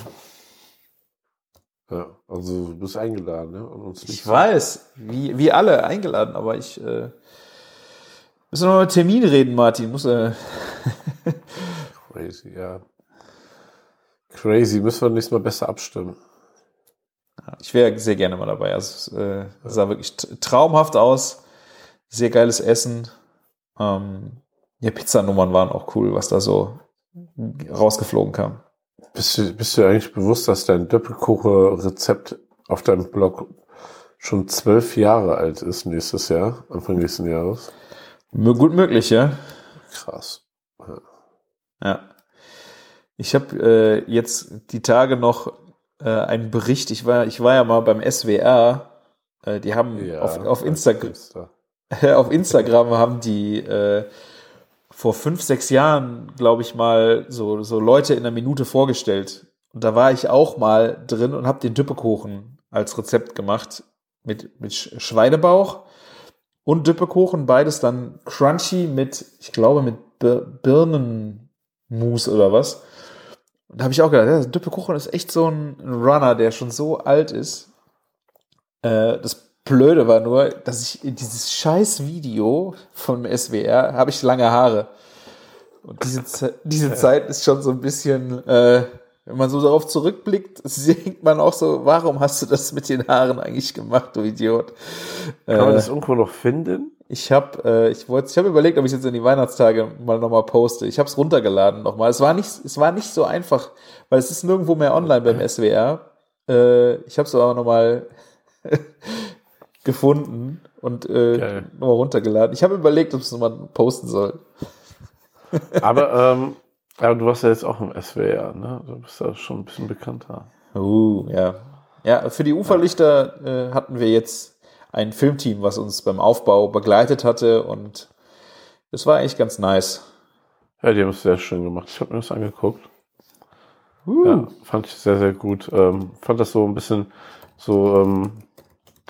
Ja. Also du bist eingeladen, ne? Und uns Ich weiß, wie, wie alle eingeladen, aber ich äh, müssen wir noch mal Termin reden, Martin. Muss, äh, Crazy, ja. Crazy, müssen wir nächstes Mal besser abstimmen. ich wäre sehr gerne mal dabei. Also, es äh, sah wirklich traumhaft aus. Sehr geiles Essen. Ähm, ja, Pizzanummern waren auch cool, was da so rausgeflogen kam. Bist du, bist du eigentlich bewusst, dass dein Doppelkoche-Rezept auf deinem Blog schon zwölf Jahre alt ist nächstes Jahr, Anfang nächsten Jahres? Gut möglich, ja. Krass. Ja. Ich habe äh, jetzt die Tage noch äh, einen Bericht. Ich war, ich war ja mal beim SWR. Äh, die haben auf, auf Instagram. Insta. auf Instagram haben die äh, vor fünf, sechs Jahren, glaube ich, mal so, so Leute in einer Minute vorgestellt. Und da war ich auch mal drin und habe den Düppekuchen als Rezept gemacht mit, mit Schweinebauch und Düppekuchen, beides dann crunchy mit, ich glaube, mit Bir Birnenmus oder was. Und da habe ich auch gedacht, ja, Düppekuchen ist echt so ein Runner, der schon so alt ist. Äh, das Blöde war nur, dass ich in dieses scheiß Video vom SWR habe ich lange Haare. Und diese, diese Zeit ist schon so ein bisschen, äh, wenn man so darauf zurückblickt, denkt man auch so, warum hast du das mit den Haaren eigentlich gemacht, du Idiot? Kann man das irgendwo noch finden? Ich habe äh, ich wollte ich habe überlegt, ob ich jetzt in die Weihnachtstage mal nochmal poste. Ich habe es runtergeladen nochmal. Es war nicht es war nicht so einfach, weil es ist nirgendwo mehr online beim SWR. Äh, ich habe es aber nochmal gefunden und äh, nochmal runtergeladen. Ich habe überlegt, ob es nochmal posten soll. aber ähm, aber du warst ja jetzt auch im SWR, ne? Du bist ja schon ein bisschen bekannter. Uh, ja. Ja, für die Uferlichter äh, hatten wir jetzt ein Filmteam, was uns beim Aufbau begleitet hatte und das war eigentlich ganz nice. Ja, die haben es sehr schön gemacht. Ich habe mir das angeguckt. Uh. Ja, fand ich sehr, sehr gut. Ähm, fand das so ein bisschen so, ähm,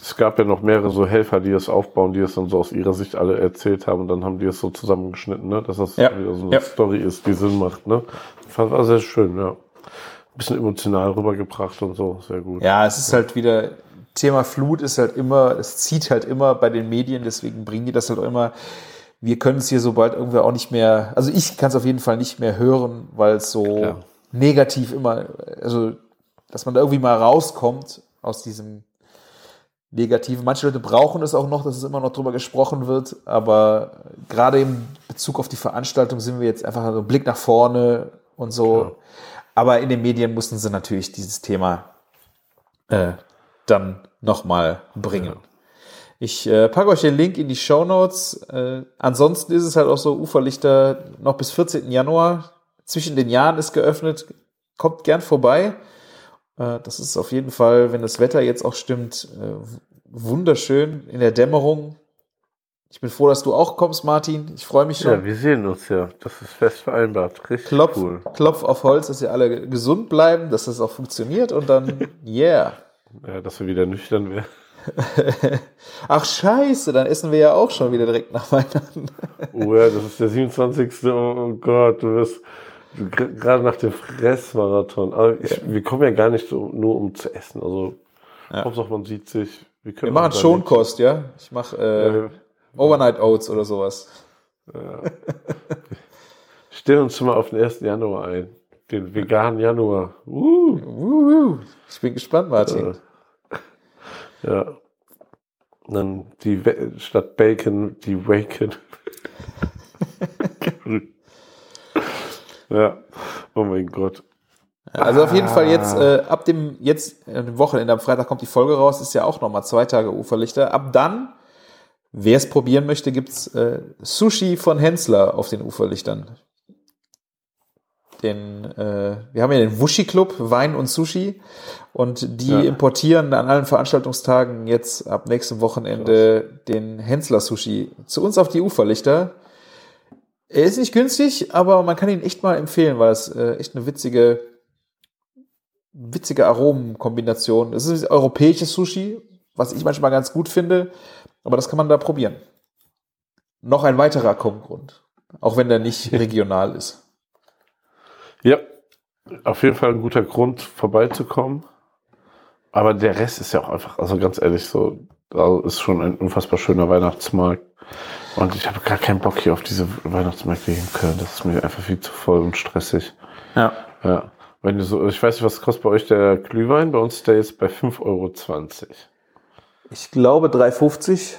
es gab ja noch mehrere so Helfer, die das aufbauen, die es dann so aus ihrer Sicht alle erzählt haben und dann haben die es so zusammengeschnitten, ne? dass das ja. wieder so eine ja. Story ist, die Sinn macht. Ne? Fand war sehr schön, ja. Ein bisschen emotional rübergebracht und so, sehr gut. Ja, es ist halt wieder, Thema Flut ist halt immer, es zieht halt immer bei den Medien, deswegen bringen die das halt auch immer. Wir können es hier sobald irgendwie auch nicht mehr, also ich kann es auf jeden Fall nicht mehr hören, weil es so Klar. negativ immer, also dass man da irgendwie mal rauskommt aus diesem Negativen. Manche Leute brauchen es auch noch, dass es immer noch drüber gesprochen wird, aber gerade im Bezug auf die Veranstaltung sind wir jetzt einfach so ein Blick nach vorne und so. Klar. Aber in den Medien mussten sie natürlich dieses Thema äh, dann nochmal bringen. Ich äh, packe euch den Link in die Show Notes. Äh, ansonsten ist es halt auch so, Uferlichter noch bis 14. Januar. Zwischen den Jahren ist geöffnet. Kommt gern vorbei. Äh, das ist auf jeden Fall, wenn das Wetter jetzt auch stimmt, äh, wunderschön in der Dämmerung. Ich bin froh, dass du auch kommst, Martin. Ich freue mich schon. Ja, wir sehen uns ja. Das ist fest vereinbart. Richtig Klopf, cool. Klopf auf Holz, dass ihr alle gesund bleiben, dass das auch funktioniert und dann, yeah. Ja, dass wir wieder nüchtern werden. Ach scheiße, dann essen wir ja auch schon wieder direkt nach Weihnachten. oh ja, das ist der 27. Oh Gott, du wirst gerade nach dem Fressmarathon. Aber ich, ja. wir kommen ja gar nicht so, nur um zu essen. Also ja. Hauptsache man sieht sich. Wir, wir machen Schonkost, ja. Ich mache äh, ja. Overnight Oats oder sowas. Ja. Stell uns schon mal auf den 1. Januar ein. Den veganen Januar. Uh. Uh, ich bin gespannt, Martin. Ja. Dann die statt Bacon, die Waken. ja. Oh mein Gott. Also auf jeden Fall jetzt äh, ab dem jetzt äh, Wochenende am Freitag kommt die Folge raus, ist ja auch nochmal zwei Tage Uferlichter. Ab dann, wer es probieren möchte, gibt's äh, Sushi von Hensler auf den Uferlichtern den, äh, wir haben ja den Wushi Club, Wein und Sushi. Und die ja. importieren an allen Veranstaltungstagen jetzt ab nächstem Wochenende Krass. den Hensler Sushi zu uns auf die Uferlichter. Er ist nicht günstig, aber man kann ihn echt mal empfehlen, weil es äh, echt eine witzige, witzige Aromenkombination. Es ist europäisches Sushi, was ich manchmal ganz gut finde, aber das kann man da probieren. Noch ein weiterer Kommgrund, auch wenn der nicht regional ist. Ja, auf jeden Fall ein guter Grund, vorbeizukommen. Aber der Rest ist ja auch einfach, also ganz ehrlich, so, da ist schon ein unfassbar schöner Weihnachtsmarkt. Und ich habe gar keinen Bock hier auf diese Weihnachtsmärkte hier in Köln. Das ist mir einfach viel zu voll und stressig. Ja. Ja. Wenn du so, ich weiß nicht, was kostet bei euch der Glühwein? Bei uns ist der jetzt bei 5,20 Euro. Ich glaube 3,50.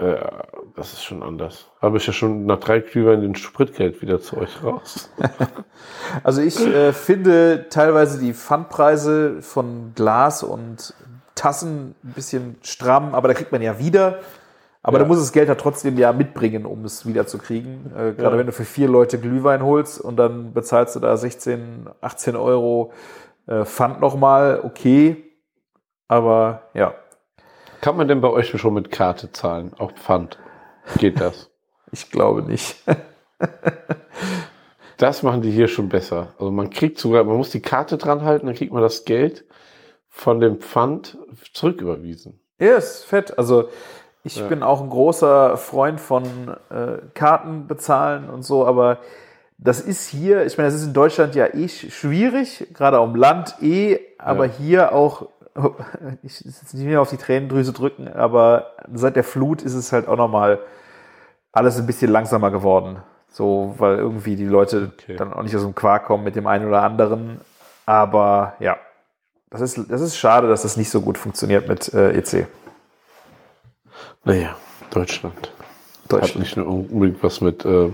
Ja, das ist schon anders. Habe ich ja schon nach drei Glühwein den Spritgeld wieder zu euch raus. also ich äh, finde teilweise die Pfandpreise von Glas und Tassen ein bisschen stramm, aber da kriegt man ja wieder. Aber ja. du musst das Geld ja trotzdem ja mitbringen, um es wieder zu kriegen. Äh, gerade ja. wenn du für vier Leute Glühwein holst und dann bezahlst du da 16, 18 Euro äh, Pfand nochmal, okay. Aber ja, kann man denn bei euch schon mit Karte zahlen, auch Pfand? geht das. Ich glaube nicht. Das machen die hier schon besser. Also man kriegt sogar, man muss die Karte dran halten, dann kriegt man das Geld von dem Pfand zurücküberwiesen. Ja, ist fett. Also ich Ja. bin auch ein großer Freund von äh, Karten bezahlen und so, aber das ist hier, ich meine, das ist in Deutschland ja eh sch- schwierig, gerade dem Land eh, aber Ja. hier auch, ich jetzt nicht mehr auf die Tränendrüse drücken, aber seit der Flut ist es halt auch nochmal alles ein bisschen langsamer geworden. So, weil irgendwie die Leute Okay. dann auch nicht aus dem Quark kommen mit dem einen oder anderen. Aber ja, das ist, das ist schade, dass das nicht so gut funktioniert mit äh, EC. Naja, Deutschland. Hat Deutschland. nicht nur unbedingt was mit, äh,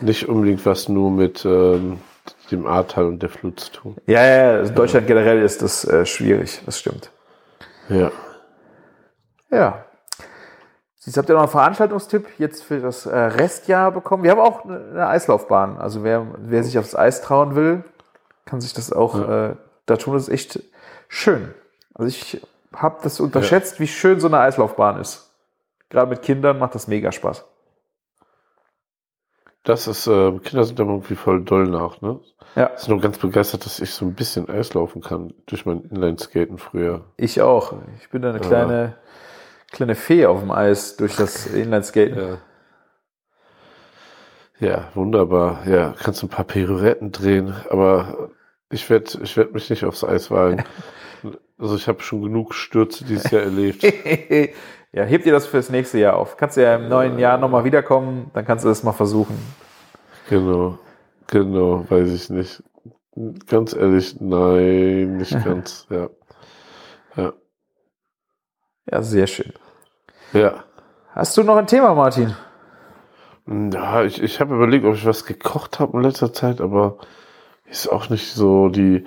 nicht unbedingt was nur mit ähm, dem Ahrtal und der Flut zu tun. Ja, ja, ja, Deutschland generell ist das äh, schwierig, das stimmt. Ja. Ja. Siehst, habt ihr noch einen Veranstaltungstipp jetzt für das äh, Restjahr bekommen? Wir haben auch eine, Eislaufbahn. Also wer, wer sich aufs Eis trauen will, kann sich das auch äh, da tun. Das ist echt schön. Also ich habe das unterschätzt, wie schön so eine Eislaufbahn ist. Gerade mit Kindern macht das mega Spaß. Das ist, äh, Kinder sind da irgendwie voll doll nach, ne? Ja, Ich bin nur ganz begeistert, dass ich so ein bisschen Eis laufen kann durch mein Inlineskaten früher. ich auch. Ich bin da eine kleine, kleine Fee auf dem Eis durch das Inlineskaten. Ja. Ja, wunderbar. Ja, kannst ein paar Pirouetten drehen, aber ich werde ich werd mich nicht aufs Eis wagen. Also ich habe schon genug Stürze dieses Jahr erlebt. ja, heb dir das fürs nächste Jahr auf. Kannst du ja im neuen Jahr nochmal wiederkommen, dann kannst du das mal versuchen. Genau, genau, weiß ich nicht. Ganz ehrlich, nein, nicht ganz. Ja, ja, Ja, sehr schön. ja. Hast du noch ein Thema, Martin? Ja, ich, ich habe überlegt, ob ich was gekocht habe in letzter Zeit, aber ist auch nicht so die.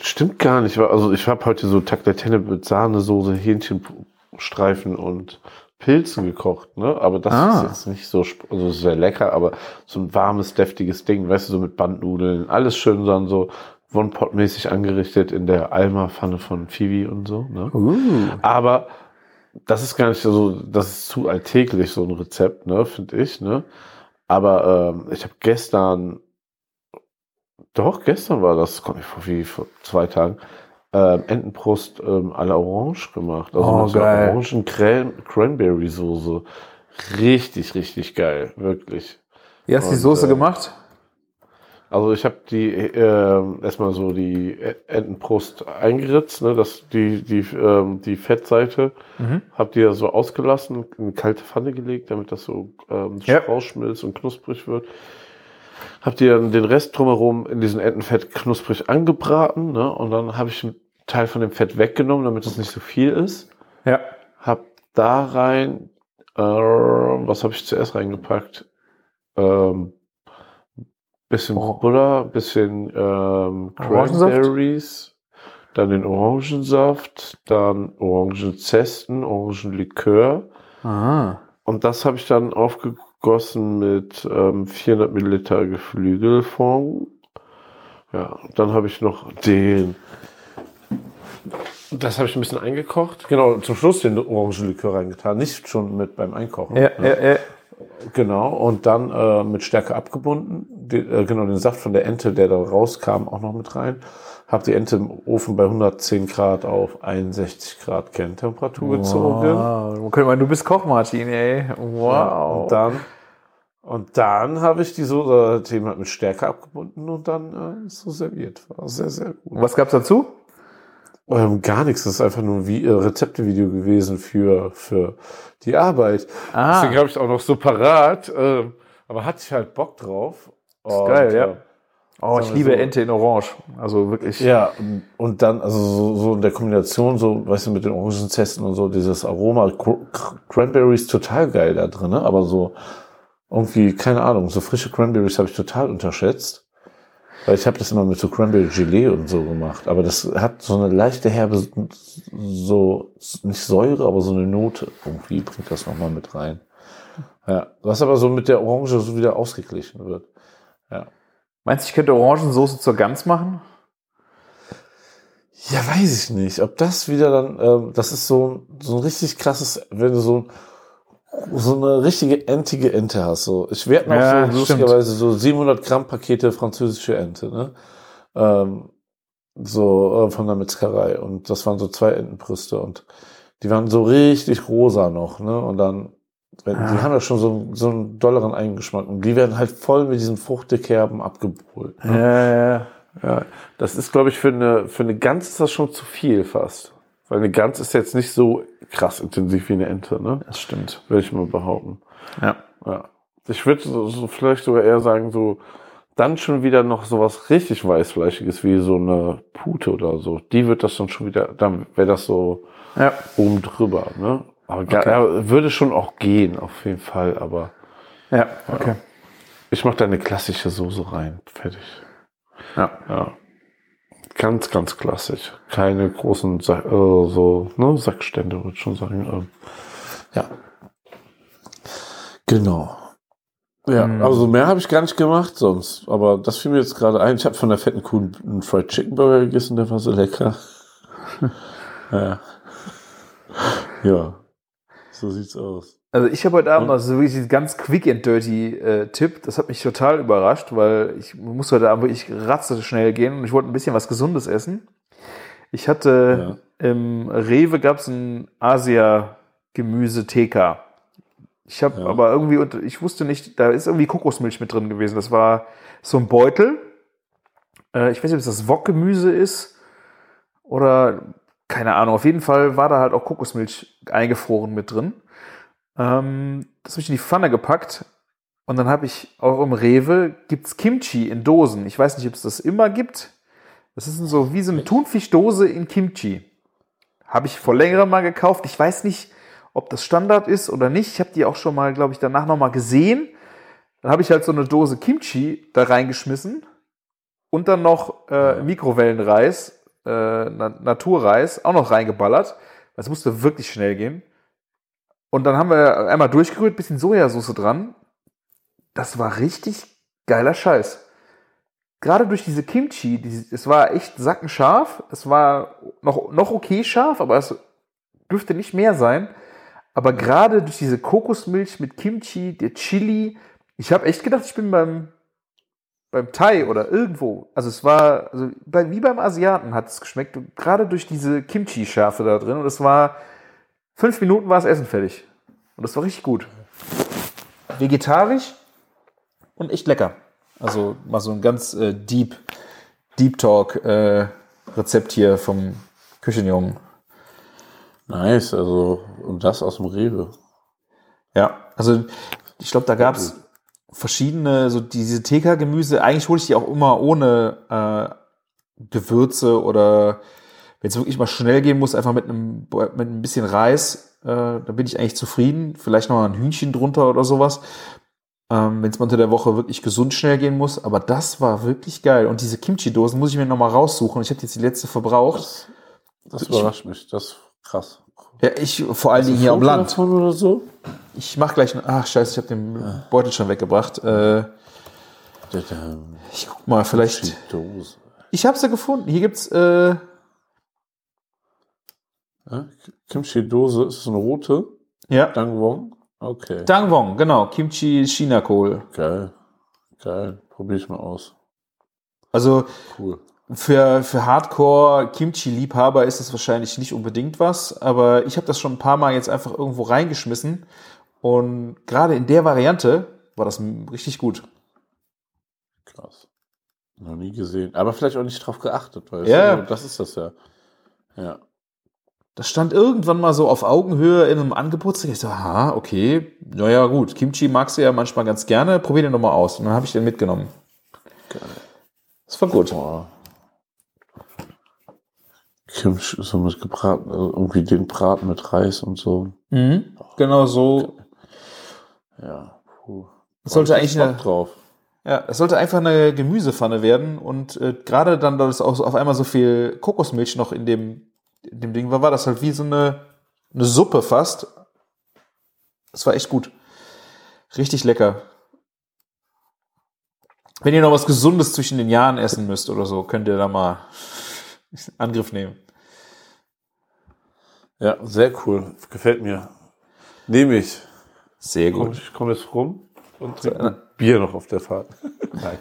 Stimmt gar nicht. Also ich habe heute so Tagliatelle mit Sahnesoße, Hähnchenstreifen und Pilzen gekocht, ne? Aber das Ah. ist jetzt nicht so, also sehr lecker, aber so ein warmes, deftiges Ding, weißt du, so mit Bandnudeln, alles schön dann so One-Pot-mäßig angerichtet in der Alma-Pfanne von Phoebe und so, ne? Aber das ist gar nicht so, das ist zu alltäglich, so ein Rezept, ne, finde ich, ne? Aber ähm, ich habe gestern, doch, gestern war das, kommt nicht vor wie vor zwei Tagen, ähm, Entenbrust ähm, à la Orange gemacht. Also Oh, mit geil. Orangen Cran Cranberry Soße. Richtig, richtig geil, wirklich. Wie hast du die Soße äh, gemacht? Also ich habe die ähm, erstmal so die Entenbrust eingeritzt, ne, das, die, die, ähm, die Fettseite, Mhm. hab die ja so ausgelassen, in eine kalte Pfanne gelegt, damit das so ähm, Ja. rausschmilzt und knusprig wird. Hab die dann den Rest drumherum in diesen Entenfett knusprig angebraten, ne, und dann habe ich einen Teil von dem Fett weggenommen, damit es nicht so viel ist. Ja. Hab da rein, äh, was habe ich zuerst reingepackt? Ähm, bisschen Oh. Butter, bisschen ähm? Cranberries, dann den Orangensaft, dann Orangenzesten, Orangenlikör. Ah. Und das habe ich dann aufgegossen mit ähm, 400 Milliliter Geflügelfond. Ja, dann habe ich noch den. Das habe ich ein bisschen eingekocht. Genau, zum Schluss den Orangenlikör reingetan. Nicht schon mit beim Einkochen. Ja, ja, ja. Genau, und dann äh, mit Stärke abgebunden. Den, äh, genau, den Saft von der Ente, der da rauskam, auch noch mit rein. Hab die Ente im Ofen bei 110 Grad auf 61 Grad Kerntemperatur gezogen. Wow. Können wir- Du bist Koch, Martin, ey. Wow. Ja, und dann, und dann habe ich die so Thema halt mit Stärke abgebunden und dann äh, so serviert. War sehr, sehr gut. Und was gab's dazu? Ähm, gar nichts, das ist einfach nur ein Vi- äh, Rezeptevideo gewesen für, für die Arbeit. Ah. Deswegen habe ich es auch noch so parat, ähm, aber hatte ich halt Bock drauf. Und, geil, ja. Oh, ich liebe so. Ente in Orange. Also wirklich. Ja, und, dann, also so, so in der Kombination, so, weißt du, mit den Orangenzesten und so, dieses Aroma, Cr- Cr- Cranberries total geil da drin, ne? aber so irgendwie, keine Ahnung, so frische Cranberries habe ich total unterschätzt. Weil ich habe das immer mit so Cranberry Gelee und so gemacht. Aber das hat so eine leichte herbe, so, nicht Säure, aber so eine Note. Irgendwie bringt das nochmal mit rein. Ja, was aber so mit der Orange so wieder ausgeglichen wird. Ja. Meinst du, ich könnte Orangensoße zur Gans machen? Ja, weiß ich nicht. Ob das wieder dann, ähm, das ist so, so ein richtig krasses, wenn du so so eine richtige entige Ente hast. So. Ich werde noch Ja, so lustigerweise so 700 Gramm Pakete französische Ente, ne? Ähm, so äh, von der Metzgerei. Und das waren so zwei Entenbrüste und die waren so richtig rosa noch, ne? Und dann, wenn, die Ah. haben ja schon so, so einen dolleren Eigengeschmack und die werden halt voll mit diesen Fruchtekerben abgebrüht. Ne? Ja, ja, ja. Das ist, glaube ich, für eine, für eine Gans ist das schon zu viel fast. Weil eine Gans ist jetzt nicht so krass intensiv wie eine Ente, ne? Das stimmt. Würde ich mal behaupten. Ja. Ja. Ich würde so, so vielleicht sogar eher sagen, so, dann schon wieder noch sowas richtig Weißfleischiges wie so eine Pute oder so. Die wird das dann schon wieder, dann wäre das so Ja. oben drüber, ne? Aber ga- ja, würde schon auch gehen, auf jeden Fall, aber Ja, okay. ich mache da eine klassische Soße rein. Fertig. Ja. Ja. Ganz, ganz klassisch. Keine großen Sa äh, so, ne, Sackstände, würde ich schon sagen. Ähm, Ja. Genau. Ja, Mhm. also mehr habe ich gar nicht gemacht sonst. Aber das fiel mir jetzt gerade ein. Ich habe von der fetten Kuh einen Fried Chicken Burger gegessen, der war so lecker. ja. ja. So sieht's aus. Also ich habe heute Abend noch so wirklich ganz quick and dirty äh, Tipp. Das hat mich total überrascht, weil ich muss heute Abend wirklich ratze schnell gehen und ich wollte ein bisschen was Gesundes essen. Ich hatte im Rewe gab's ein Asia-Gemüse TK. Ich habe Ja. aber irgendwie, und ich wusste nicht, da ist irgendwie Kokosmilch mit drin gewesen. Das war so ein Beutel. Äh, ich weiß nicht, ob es das Wokgemüse ist oder keine Ahnung. Auf jeden Fall war da halt auch Kokosmilch eingefroren mit drin. Ähm, das habe ich in die Pfanne gepackt und dann habe ich auch im Rewe gibt's Kimchi in Dosen. Ich weiß nicht, ob es das immer gibt. Das ist so wie so eine Thunfischdose in Kimchi. Habe ich vor längerem mal gekauft. Ich weiß nicht, ob das Standard ist oder nicht. Ich habe die auch schon mal, glaube ich, danach noch mal gesehen. Dann habe ich halt so eine Dose Kimchi da reingeschmissen und dann noch äh, Mikrowellenreis, äh, Na Naturreis, auch noch reingeballert. Das musste wirklich schnell gehen. Und dann haben wir einmal durchgerührt, bisschen Sojasauce dran. Das war richtig geiler Scheiß. Gerade durch diese Kimchi, die, es war echt sackenscharf. Es war noch, noch okay scharf, aber es dürfte nicht mehr sein. Aber gerade durch diese Kokosmilch mit Kimchi, der Chili, ich habe echt gedacht, ich bin beim, beim Thai oder irgendwo. Also es war, also bei, wie beim Asiaten hat es geschmeckt. Gerade durch diese Kimchi-Schärfe da drin. Und es war, fünf Minuten war das Essen fertig. Und das war richtig gut. Vegetarisch und echt lecker. Also mal so ein ganz äh, deep, Deep Talk äh, Rezept hier vom Küchenjungen. Nice, also, und das aus dem Rewe. Ja, also ich glaube, da gab es verschiedene, so diese TK-Gemüse, eigentlich hole ich die auch immer ohne äh, Gewürze oder wenn es wirklich mal schnell gehen muss, einfach mit einem mit ein bisschen Reis, äh, da bin ich eigentlich zufrieden. Vielleicht noch mal ein Hühnchen drunter oder sowas. Ähm, wenn es mal unter der Woche wirklich gesund schnell gehen muss. Aber das war wirklich geil. Und diese Kimchi-Dosen muss ich mir noch mal raussuchen. Ich habe jetzt die letzte verbraucht. Das überrascht mich, das ist krass. Ja, ich vor allen Dingen hier am Land. davon oder so? Ich mach gleich. Ach scheiße, ich habe den Beutel schon weggebracht. Äh, ich guck mal, vielleicht. Dose. Ich habe sie gefunden. Hier gibt's. Äh, Ja? Kimchi-Dose, ist es eine rote? ja. Dangwong? Okay. Dangwong, genau. Kimchi China-Kohl. Geil. Geil. Probier ich mal aus. Also Cool. Für, für Hardcore-Kimchi-Liebhaber ist es wahrscheinlich nicht unbedingt was, aber ich habe das schon ein paar Mal jetzt einfach irgendwo reingeschmissen und gerade in der Variante war das richtig gut. Krass. Noch nie gesehen. Aber vielleicht auch nicht drauf geachtet, weißt Ja. du? Das ist das ja. Ja. Das stand irgendwann mal so auf Augenhöhe in einem Angebot. Ich so, aha, okay, naja gut, Kimchi magst du ja manchmal ganz gerne, probier den doch mal aus. Und dann habe ich den mitgenommen. Geil. Das war gut. Boah. Kimchi so mit gebraten, also irgendwie den Braten mit Reis und so. Mhm. Genau so. Ja. Puh. Das sollte eigentlich eine, drauf. Ja, es sollte einfach eine Gemüsepfanne werden und äh, gerade dann, da es auch so auf einmal so viel Kokosmilch noch in dem, in dem Ding war, war das halt wie so eine, eine Suppe fast. Das war echt gut. Richtig lecker. Wenn ihr noch was Gesundes zwischen den Jahren essen müsst oder so, könnt ihr da mal Angriff nehmen. Ja, sehr cool. Gefällt mir. Nehme ich. Sehr gut. ich komme jetzt rum und trinke ein Bier noch auf der Fahrt. Nein.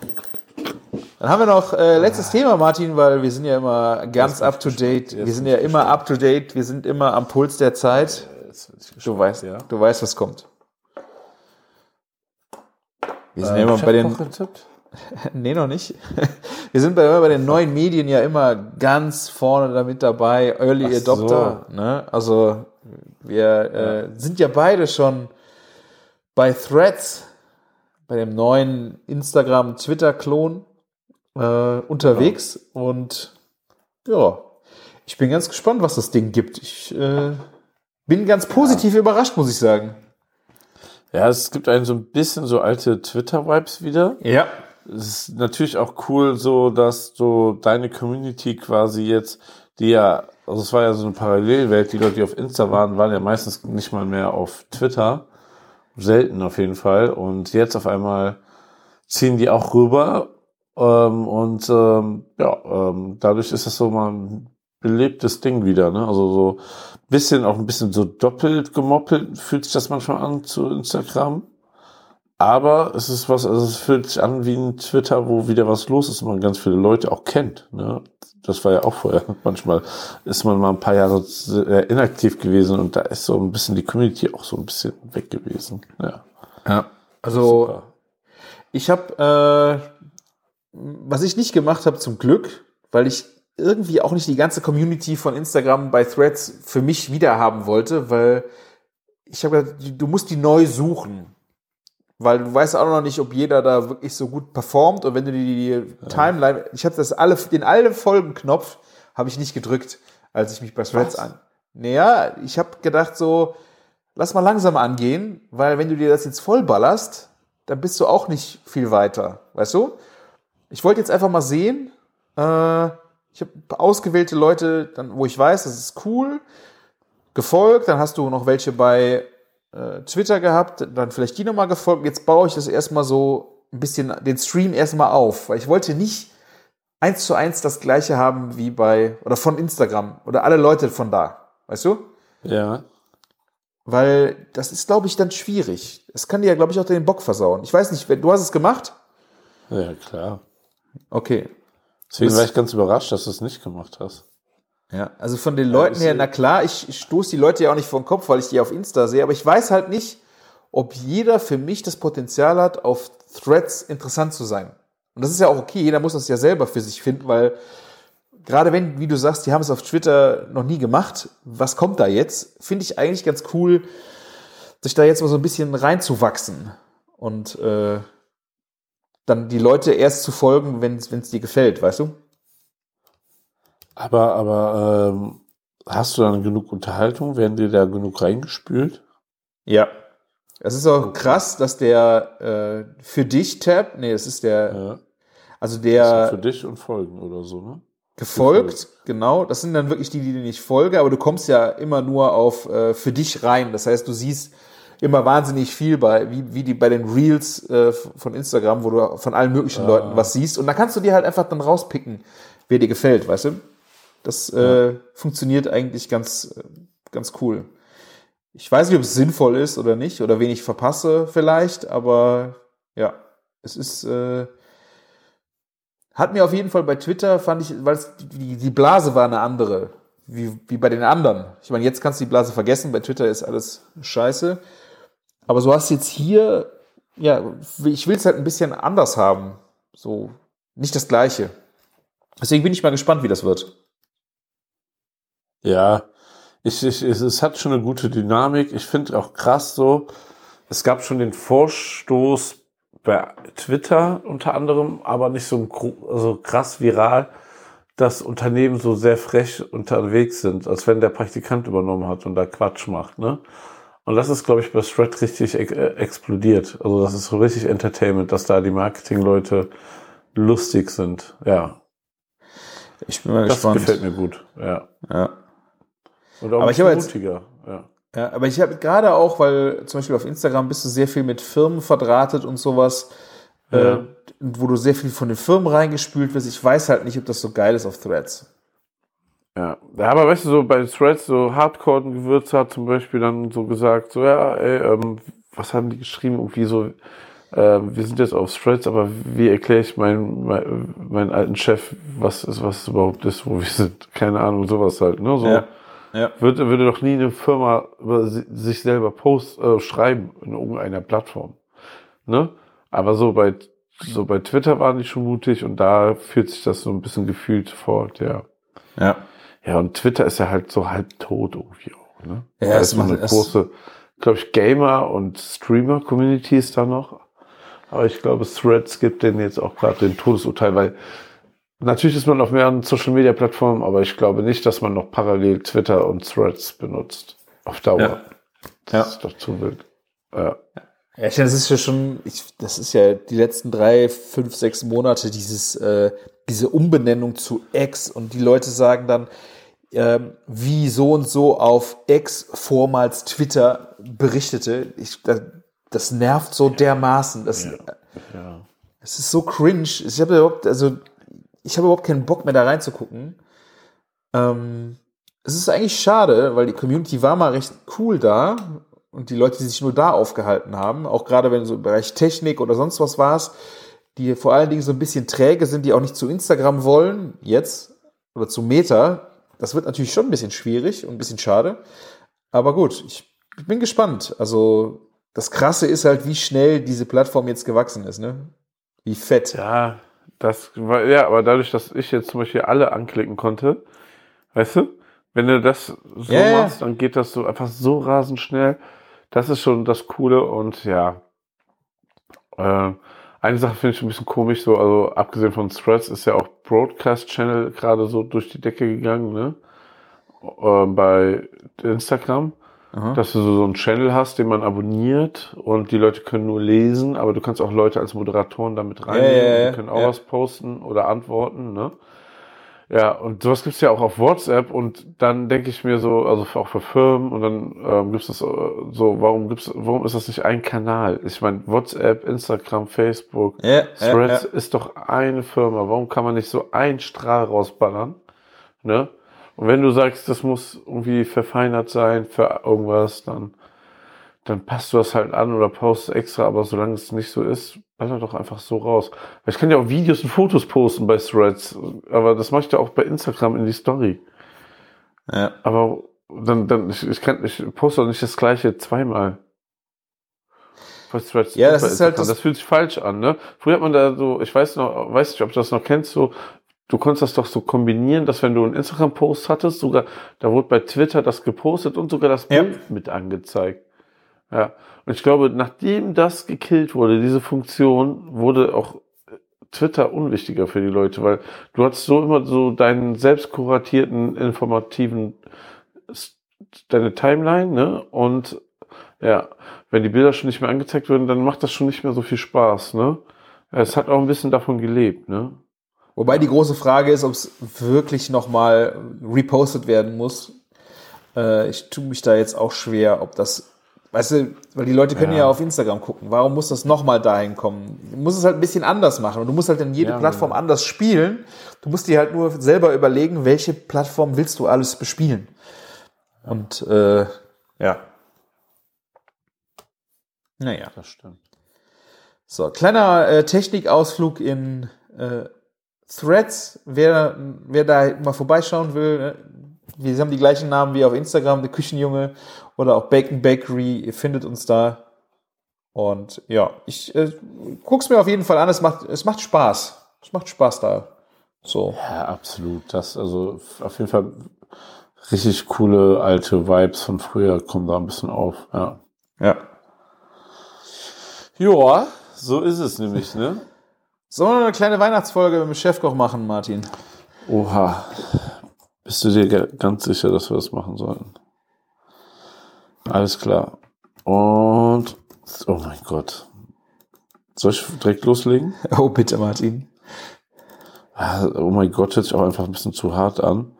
Dann haben wir noch äh, letztes Thema, Martin, weil wir sind ja immer ganz up to date. Wir sind ja immer up to date. Wir sind immer am Puls der Zeit. Ich Du weißt, ja. du weißt, was kommt. Wir sind ja Ähm, immer bei den, Chefkochrezept? nee, noch nicht. Wir sind bei, bei den neuen Medien ja immer ganz vorne damit dabei, Early Ach Adopter. Ne? Also wir äh, sind ja beide schon bei Threads, bei dem neuen Instagram-Twitter-Klon äh, unterwegs und ja, ich bin ganz gespannt, was das Ding gibt. Ich äh, bin ganz positiv überrascht, muss ich sagen. Ja, es gibt einen so ein bisschen so alte Twitter-Vibes wieder. Ja. Es ist natürlich auch cool, so dass so deine Community quasi jetzt, die ja, also es war ja so eine Parallelwelt, die Leute, die auf Insta waren, waren ja meistens nicht mal mehr auf Twitter. Selten auf jeden Fall. Und jetzt auf einmal ziehen die auch rüber. Ähm, und ähm, ja, ähm, dadurch ist das so mal ein belebtes Ding wieder. Ne? Also so bisschen, auch ein bisschen so doppelt gemoppelt fühlt sich das manchmal an zu Instagram. Aber es ist was, also es fühlt sich an wie ein Twitter, wo wieder was los ist und man ganz viele Leute auch kennt. Ne? Das war ja auch vorher. Manchmal ist man mal ein paar Jahre inaktiv gewesen und da ist so ein bisschen die Community auch so ein bisschen weg gewesen. Ja. Ja. Also Super. Ich habe, äh, was ich nicht gemacht habe zum Glück, weil ich irgendwie auch nicht die ganze Community von Instagram bei Threads für mich wiederhaben wollte, weil ich habe gedacht, du musst die neu suchen. Weil du weißt auch noch nicht, ob jeder da wirklich so gut performt. Und wenn du die Timeline, ich habe das alle, den alle Folgen-Knopf habe ich nicht gedrückt, als ich mich bei Threads an. Naja, ich habe gedacht so, lass mal langsam angehen, weil wenn du dir das jetzt vollballerst, dann bist du auch nicht viel weiter, weißt du? Ich wollte jetzt einfach mal sehen, äh, ich habe ausgewählte Leute, dann, wo ich weiß, das ist cool, gefolgt, dann hast du noch welche bei äh, Twitter gehabt, dann vielleicht die nochmal gefolgt. Jetzt baue ich das erstmal so ein bisschen, den Stream erstmal auf, weil ich wollte nicht eins zu eins das gleiche haben wie bei, oder von Instagram oder alle Leute von da, weißt du? Ja. Weil das ist, glaube ich, dann schwierig. Es kann dir ja, glaube ich, auch den Bock versauen. Ich weiß nicht, du hast es gemacht? Ja, klar. Okay. Deswegen war ich ganz überrascht, dass du es nicht gemacht hast. Ja, also von den Leuten her, na klar, ich stoße die Leute ja auch nicht vor den Kopf, weil ich die auf Insta sehe, aber ich weiß halt nicht, ob jeder für mich das Potenzial hat, auf Threads interessant zu sein. Und das ist ja auch okay, jeder muss das ja selber für sich finden, weil gerade wenn, wie du sagst, die haben es auf Twitter noch nie gemacht, was kommt da jetzt? Finde ich eigentlich ganz cool, sich da jetzt mal so ein bisschen reinzuwachsen und äh, dann die Leute erst zu folgen, wenn es dir gefällt, weißt du? Aber, aber ähm, hast du dann genug Unterhaltung? Werden dir da genug reingespült? Ja. Es ist auch krass, dass der äh, für dich Tab, nee, das ist der, Ja. also der für dich und Folgen oder so, ne? gefolgt, genau, das sind dann wirklich die, die dir nicht folge, aber du kommst ja immer nur auf äh, für dich rein. Das heißt, du siehst immer wahnsinnig viel bei, wie, wie die bei den Reels äh, von Instagram, wo du von allen möglichen Leuten was siehst. Und da kannst du dir halt einfach dann rauspicken, wer dir gefällt, weißt du? Das äh, funktioniert eigentlich ganz, äh, ganz cool. Ich weiß nicht, ob es sinnvoll ist oder nicht, oder wen ich verpasse vielleicht, aber ja, es ist, äh, hat mir auf jeden Fall bei Twitter, fand ich, weil die, die Blase war eine andere, wie, wie bei den anderen. Ich meine, jetzt kannst du die Blase vergessen, bei Twitter ist alles scheiße. Aber so hast du jetzt hier, ja, ich will es halt ein bisschen anders haben. So, nicht das Gleiche. Deswegen bin ich mal gespannt, wie das wird. Ja, ich, ich, es, hat schon eine gute Dynamik. Ich finde auch krass so, es gab schon den Vorstoß bei Twitter unter anderem, aber nicht so, ein also krass viral, dass Unternehmen so sehr frech unterwegs sind, als wenn der Praktikant übernommen hat und da Quatsch macht, ne? Und das ist, glaube ich, bei Thread richtig äh, explodiert. Also das ist so richtig Entertainment, dass da die Marketingleute lustig sind. Ja, Ich bin mal das gespannt. gefällt mir gut. Ja. Ja. Und auch Aber ich habe jetzt- mutiger. Ja. Ja, aber ich habe gerade auch, weil zum Beispiel auf Instagram bist du sehr viel mit Firmen verdrahtet und sowas, Ja. äh, wo du sehr viel von den Firmen reingespült wirst. Ich weiß halt nicht, ob das so geil ist auf Threads. Ja. aber weißt du, so bei Threads, so Hardcore-Gewürze hat zum Beispiel dann so gesagt, so ja, ey, ähm, was haben die geschrieben? Irgendwie so, äh, wir sind jetzt auf Threads, aber wie erkläre ich meinen mein, meinen alten Chef, was ist, was überhaupt ist, wo wir sind? Keine Ahnung, sowas halt, ne? So. Ja. Ja. Würde, würde doch nie eine Firma über si- sich selber post, äh, schreiben in irgendeiner Plattform. Ne? Aber so bei, so bei Twitter waren die schon mutig und da fühlt sich das so ein bisschen gefühlt fort, ja. Ja. Ja, und Twitter ist ja halt so halb tot irgendwie auch, ne? Ja, da es ist so eine große, glaube ich, Gamer- und Streamer-Community ist da noch. Aber ich glaube, Threads gibt denen jetzt auch gerade den Todesurteil, weil natürlich ist man auf mehreren Social-Media-Plattformen, aber ich glaube nicht, dass man noch parallel Twitter und Threads benutzt. Auf Dauer. Ja. Das Ja. ist doch zu wild. Ja. Ja, ich meine, das ist ja schon, ich, das ist ja die letzten drei, fünf, sechs Monate dieses, äh, diese Umbenennung zu X und die Leute sagen dann, ähm, wie so und so auf X vormals Twitter berichtete. Ich, das, das nervt so dermaßen. Das, ja. es ist so cringe. Ich habe überhaupt, also ich habe überhaupt keinen Bock mehr da reinzugucken. Ähm, es ist eigentlich schade, weil die Community war mal recht cool da und die Leute, die sich nur da aufgehalten haben, auch gerade wenn so im Bereich Technik oder sonst was war es, die vor allen Dingen so ein bisschen träge sind, die auch nicht zu Instagram wollen, jetzt, oder zu Meta, das wird natürlich schon ein bisschen schwierig und ein bisschen schade. Aber gut, ich bin gespannt. Also, das Krasse ist halt, wie schnell diese Plattform jetzt gewachsen ist, ne? Wie fett. Ja, das war, ja, aber dadurch, dass ich jetzt zum Beispiel alle anklicken konnte, weißt du, wenn du das so ja. machst, dann geht das so einfach so rasend schnell. Das ist schon das Coole und ja. Äh, eine Sache finde ich ein bisschen komisch, so, also abgesehen von Threads ist ja auch Broadcast Channel gerade so durch die Decke gegangen, ne? Äh, bei Instagram Aha. dass du so so einen Channel hast, den man abonniert und die Leute können nur lesen, aber du kannst auch Leute als Moderatoren damit reinnehmen, Ja, ja, ja, die können auch was posten oder antworten, ne? Ja, und sowas gibt's ja auch auf WhatsApp und dann denke ich mir so, also auch für Firmen und dann ähm, gibt's das äh, so, warum gibt's, warum ist das nicht ein Kanal? Ich meine, WhatsApp, Instagram, Facebook, Threads ist doch eine Firma. Warum kann man nicht so einen Strahl rausballern? Ne? Und wenn du sagst, das muss irgendwie verfeinert sein für irgendwas, dann, dann passt du das halt an oder postest extra, aber solange es nicht so ist, baller doch einfach so raus. Weil ich kann ja auch Videos und Fotos posten bei Threads, aber das mache ich ja auch bei Instagram in die Story. ja. Aber dann, dann, ich, ich kann, ich poste doch nicht das gleiche zweimal. Bei Threads Ja, das ist halt das- das fühlt sich falsch an, ne? Früher hat man da so, ich weiß noch, weiß nicht, ob du das noch kennst, so, du konntest das doch so kombinieren, dass wenn du einen Instagram-Post hattest, sogar, da wurde bei Twitter das gepostet und sogar das Ja. Bild mit angezeigt. Ja. Und ich glaube, nachdem das gekillt wurde, diese Funktion, wurde auch Twitter unwichtiger für die Leute, weil du hattest so immer so deinen selbst kuratierten, informativen, deine Timeline, ne? Und ja, wenn die Bilder schon nicht mehr angezeigt werden, dann macht das schon nicht mehr so viel Spaß, ne? Es hat auch ein bisschen davon gelebt, ne? Wobei die große Frage ist, ob es wirklich nochmal repostet werden muss. Äh, ich tue mich da jetzt auch schwer, ob das, weißt du, weil die Leute können ja, Ja. auf Instagram gucken. Warum muss das nochmal dahin kommen? Du musst es halt ein bisschen anders machen und du musst halt in jede Ja, Plattform anders spielen. Du musst dir halt nur selber überlegen, welche Plattform willst du alles bespielen. Und äh, ja. Naja. Das stimmt. So, kleiner äh, Technikausflug in äh, Threads. Wer, wer da mal vorbeischauen will, ne? wir haben die gleichen Namen wie auf Instagram, der Küchenjunge oder auch Bacon Bakery. Ihr findet uns da. Und ja, ich äh, guck's mir auf jeden Fall an. Es macht, es macht Spaß. Es macht Spaß da. So. Ja, absolut. Das, also auf jeden Fall richtig coole alte Vibes von früher kommen da ein bisschen auf. Ja. Ja. Ja, so ist es nämlich, ne? Sollen wir eine kleine Weihnachtsfolge mit dem Chefkoch machen, Martin? Oha. Bist du dir ganz sicher, dass wir das machen sollten? Alles klar. Und, oh mein Gott. Soll ich direkt loslegen? Oh, bitte, Martin. Ah, Oh mein Gott, hört sich auch einfach ein bisschen zu hart an.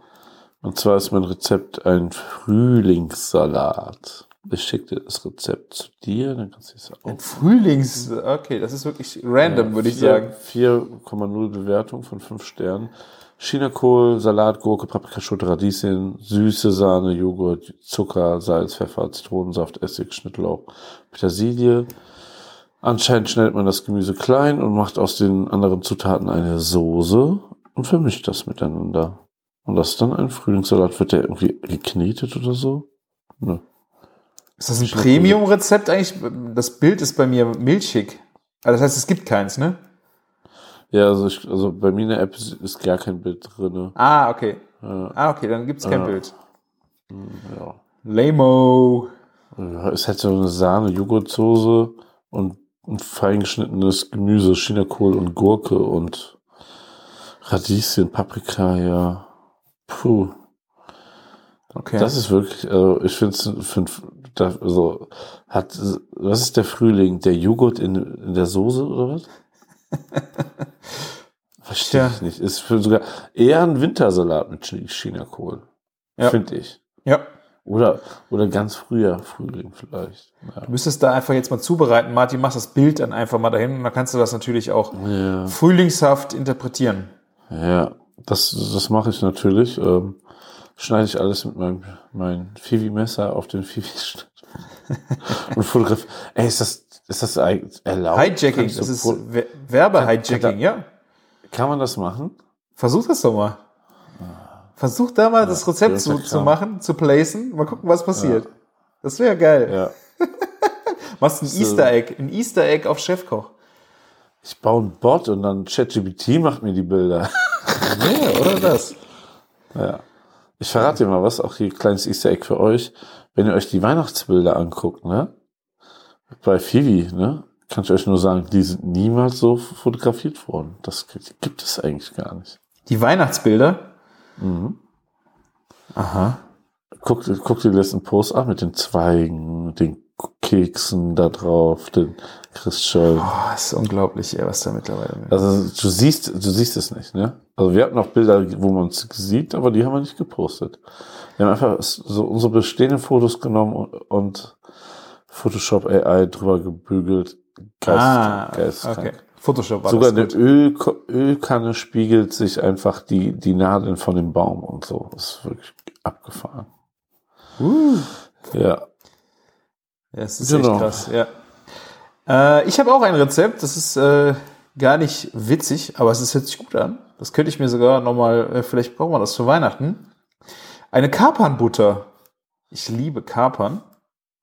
Und zwar ist mein Rezept ein Frühlingssalat. Ich schicke das Rezept zu dir, dann kannst du es auch. Frühlings. Okay, das ist wirklich random, würde ich sagen. 4,0 Bewertung von 5 Sternen. Chinakohl, Salat, Gurke, Paprikaschote, Radieschen, süße Sahne, Joghurt, Zucker, Salz, Pfeffer, Zitronensaft, Essig, Schnittlauch, Petersilie. Anscheinend schneidet man das Gemüse klein und macht aus den anderen Zutaten eine Soße und vermischt das miteinander. Und das ist dann ein Frühlingssalat. Wird der irgendwie geknetet oder so? Ne. Ist das ein Premium-Rezept eigentlich? Das Bild ist bei mir milchig. Also das heißt, es gibt keins, ne? Ja, also, ich, also bei mir in der App ist, ist gar kein Bild drin. Ne? Ah, okay. Ja. Ah, okay, dann gibt's kein Ja. Bild. Ja. Lamo. Ja, Es hätte so eine Sahne-Joghurtsoße und ein feingeschnittenes Gemüse, Chinakohl und Gurke und Radieschen, Paprika, ja. Puh. Okay. Das ist wirklich, also ich finde es, da, also hat, was ist der Frühling? Der Joghurt in, in der Soße oder was? Verstehe Tja. ich nicht. Ist für sogar eher ein Wintersalat mit Chi- Chinakohl. Ja. Finde ich. ja. Oder, oder ganz früher Frühling vielleicht. Ja. Du müsstest da einfach jetzt mal zubereiten. Martin, mach das Bild dann einfach mal dahin und dann kannst du das natürlich auch Ja. frühlingshaft interpretieren. Ja, das, das mache ich natürlich. Ähm, schneide ich alles mit meinem mein Fivi-Messer auf den Fivi-Schnitt. und fotograf. Ey, ist das, ist das eigentlich erlaubt? Hijacking, das ist Werbe-Hijacking, ja. Kann man das machen? Versuch das doch mal. Versuch da mal das Rezept das ist zu, ja zu machen, zu placen. Mal gucken, was passiert. Das wäre geil. Ja. Machst ein So. Easter Egg, ein Easter Egg auf Chefkoch. Ich baue einen Bot und dann ChatGPT macht mir die Bilder. Ja, oder das? ja. Ich verrate dir mal was, auch hier kleines Easter Egg für euch. Wenn ihr euch die Weihnachtsbilder anguckt, ne? Bei Fivi, ne? Kann ich euch nur sagen, die sind niemals so fotografiert worden. Das gibt es eigentlich gar nicht. Die Weihnachtsbilder. Mhm. Aha. Guck, guck dir den letzten Post an mit den Zweigen, den Keksen da drauf, den Christstollen. Oh, ist unglaublich, ey, was da mittlerweile. Also du siehst, du siehst es nicht, ne? Also wir hatten noch Bilder, wo man es sieht, aber die haben wir nicht gepostet. Wir haben einfach so unsere bestehenden Fotos genommen und, und Photoshop AI drüber gebügelt. Geisteskrank. Ah, okay. Photoshop war Sogar eine Öl, Ölkanne spiegelt sich einfach die, die Nadeln von dem Baum und so. Das ist wirklich abgefahren. Uh. Ja. Ja, es ist Genau. echt krass, ja. Äh, ich habe auch ein Rezept, das ist äh, gar nicht witzig, aber es ist, hört sich gut an. Das könnte ich mir sogar nochmal, äh, vielleicht brauchen wir das zu Weihnachten. Eine Kapernbutter. Ich liebe Kapern.